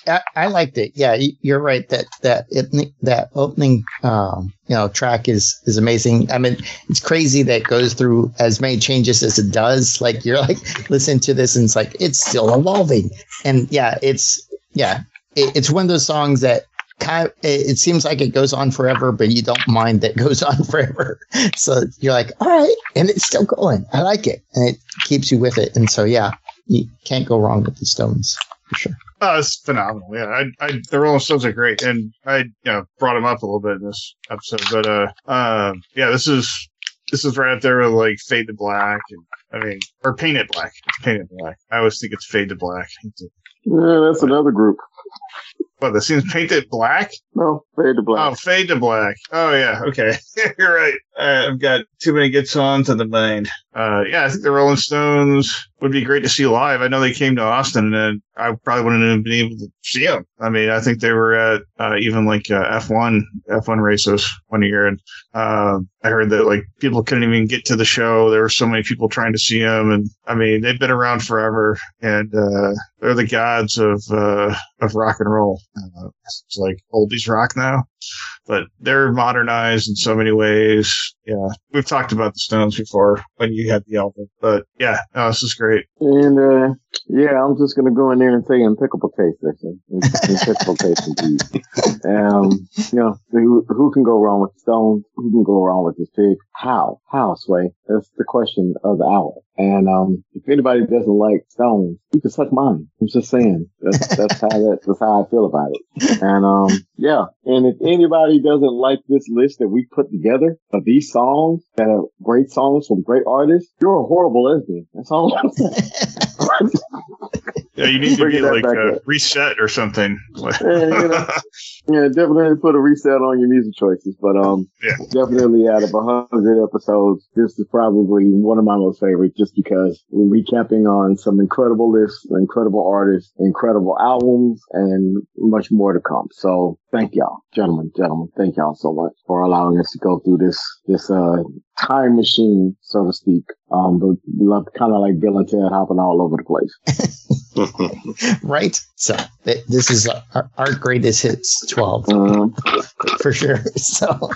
I, I liked it. Yeah, you're right. That that it, that opening, um, you know, track is is amazing. I mean, it's crazy that it goes through as many changes as it does. Like you're like listen to this and it's like it's still evolving. And yeah, it's yeah, it, it's one of those songs that kind of, it, it seems like it goes on forever, but you don't mind that goes on forever. So you're like, all right, and it's still going. I like it, and it keeps you with it. And so yeah, you can't go wrong with the Stones for sure. Oh, it's phenomenal. Yeah, I, I, the Rolling Stones are great, and I, you know, brought them up a little bit in this episode. But uh, uh, yeah, this is this is right up there with like Fade to Black, and I mean, or Painted Black. It's Painted Black. I always think it's Fade to Black. Yeah, that's another group. What the scene's Painted Black? No, fade to black. Oh, Fade to Black. Oh yeah, okay, you're right. Uh, I've got too many good songs on the mind. Uh, yeah, I think the Rolling Stones would be great to see live. I know they came to Austin, and I probably wouldn't have been able to see them. I mean, I think they were at uh, even like uh, F1 F1 races one year, and uh, I heard that like people couldn't even get to the show. There were so many people trying to see them, and I mean, they've been around forever, and uh, they're the gods of uh, of rock and roll. Uh, it's like oldies rock now but they're modernized in so many ways. Yeah, we've talked about the Stones before when you had the album, but yeah, no, this is great. And uh, Yeah, I'm just gonna go in there and say impeccable taste, listen. Impeccable taste indeed. Um, you know, who, who can go wrong with Stones? Who can go wrong with this pig? How? How, Sway? That's the question of the hour. And um, if anybody doesn't like Stones, you can suck mine. I'm just saying. That's that's how that, that's how I feel about it. And um, yeah. And if anybody doesn't like this list that we put together of these songs that are great songs from great artists, you're a horrible lesbian. That's all I'm saying. Yeah, you need to be like back uh, up. reset or something. Yeah, you know, yeah, definitely put a reset on your music choices. But um, Yeah. definitely out of a hundred episodes, this is probably one of my most favorite, just because we're recapping on some incredible lists, incredible artists, incredible albums, and much more to come. So thank y'all, gentlemen, gentlemen, thank y'all so much for allowing us to go through this this uh time machine, so to speak. Um, but love kind of like Bill and Ted hopping all over the place. right? So th- this is our, our greatest hits 12 Um, for sure. So,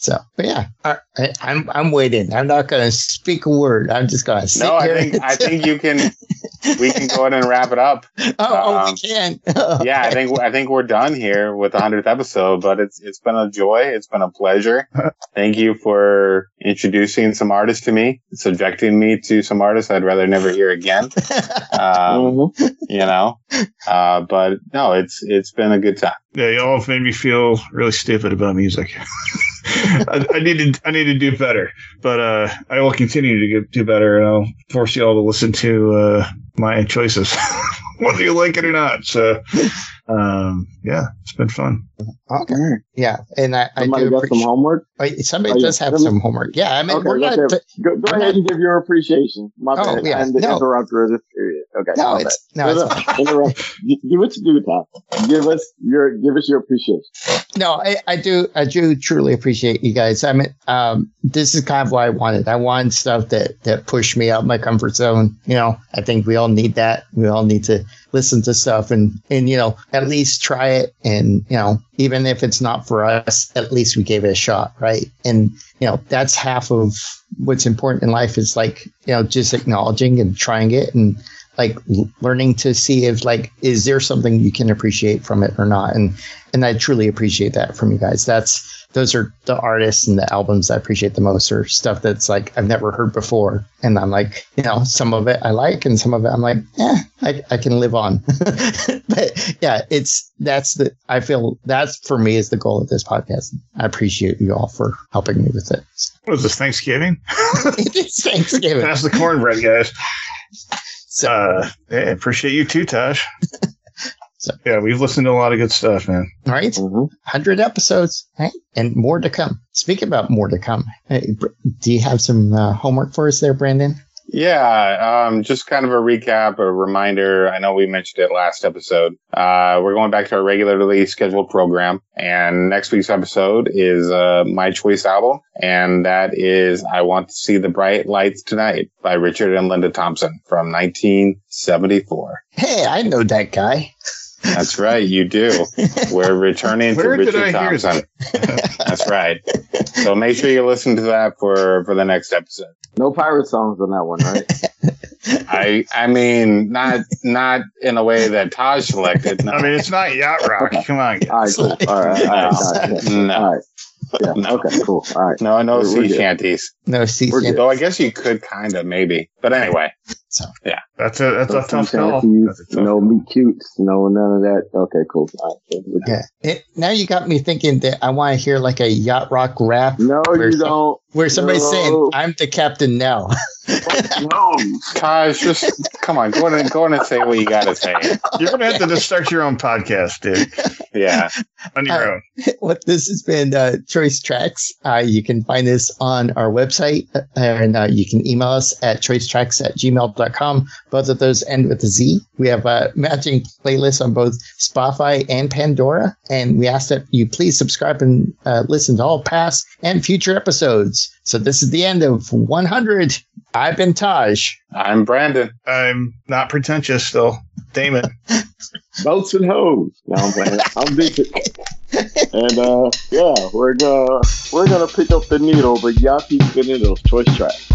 so, but yeah, I, I, I'm I'm waiting. I'm not going to speak a word. I'm just going to sit no, I think and- I think you can. We can go ahead and wrap it up. oh, oh, we um, can. Yeah, I think I think we're done here with the hundredth episode. But it's it's been a joy. It's been a pleasure. Thank you for introducing some artists to me, subjecting me to some artists I'd rather never hear again. Um, mhm. you know, uh, but no, it's it's been a good time. Yeah, y'all have made me feel really stupid about music. I, I need to I need to do better, but uh, I will continue to get, do better, and I'll force you all to listen to uh, my choices, whether you like it or not. So, um, yeah, it's been fun. okay. Yeah, and I, I Somebody do got some homework. Wait, somebody Oh, does have Let me- some homework. Yeah, I mean, Okay, we're not. okay. t- Go, go ahead not- and give your appreciation. My Oh, bad. yeah, And no. interrupt her this period. Okay. no, it's bad. no, it's No, no, interrupt. Give it to do time. Give us your give us your appreciation. no, I, I do, I do truly appreciate you guys. I mean, um, this is kind of what I wanted. I wanted stuff that that pushed me out my comfort zone. You know, I think we all need that. We all need to listen to stuff and and you know at least try it. And you know, even if it's not for us, at least we gave it a shot, right? And you know, that's half of what's important in life is like you know just acknowledging and trying it and like learning to see if like is there something you can appreciate from it or not? And and i truly appreciate that from you guys. That's those are the artists and the albums i appreciate the most or stuff that's like i've never heard before. And i'm like you know some of it i like and some of it i'm like yeah i, I can live on. But yeah it's that's the i feel that's for me is the goal of this podcast. I appreciate you all for helping me with it. What is this Thanksgiving? it is thanksgiving. That's the cornbread, guys. So Uh, yeah, appreciate you too, Tosh. So- yeah, we've listened to a lot of good stuff, man. all right Mm-hmm. 100 episodes right? and more to come speaking about more to come hey, do you have some uh, homework for us there brandon Yeah, um, just kind of a recap, a reminder. I know we mentioned it last episode. Uh, we're going back to our regularly scheduled program, and next week's episode is uh, my choice album, and that is "I Want to See the Bright Lights Tonight" by Richard and Linda Thompson from 1974. hey i know that guy That's right, you do. We're returning to Richard Thompson. That's right. So make sure you listen to that for for the next episode. No pirate songs on that one, right? I I mean not not in a way that Taj selected. No. I mean, it's not yacht rock. Come on, guys. All right, cool. All right, all right, all right. No. All right. Yeah. No. Okay. Cool. All right. no, no We're- we're sea shanties. no see We're. Though I guess you could kind of maybe. But anyway, That's a that's No a tough call. shanties, That's a tough no call. meat cutes. No none of that. Okay. Cool. All right. yeah it, now you got me thinking that i want to hear like a yacht rock rap No, Where's you the- don't. where somebody's No. saying i'm the captain now No. Taj, just come on, go on and go on and say what you got to say. You're gonna have to just start your own podcast, dude, Yeah, on your Uh, own. What this has been uh, Choice Trackz. Uh, you can find this on our website uh, and uh, you can email us at choicetrackz at gmail.com. Both of those end with a Z. We have a matching playlist on both Spotify and Pandora. And we ask that you please subscribe and uh, listen to all past and future episodes. So this is the end of 100. I've been Taj. I'm Brandon. I'm not pretentious still. Damon. Boats and hoes. No, I'm playing. I'm decent. And uh, yeah, we're gonna we're gonna pick up the needle, but y'all keep spinning those choice tracks.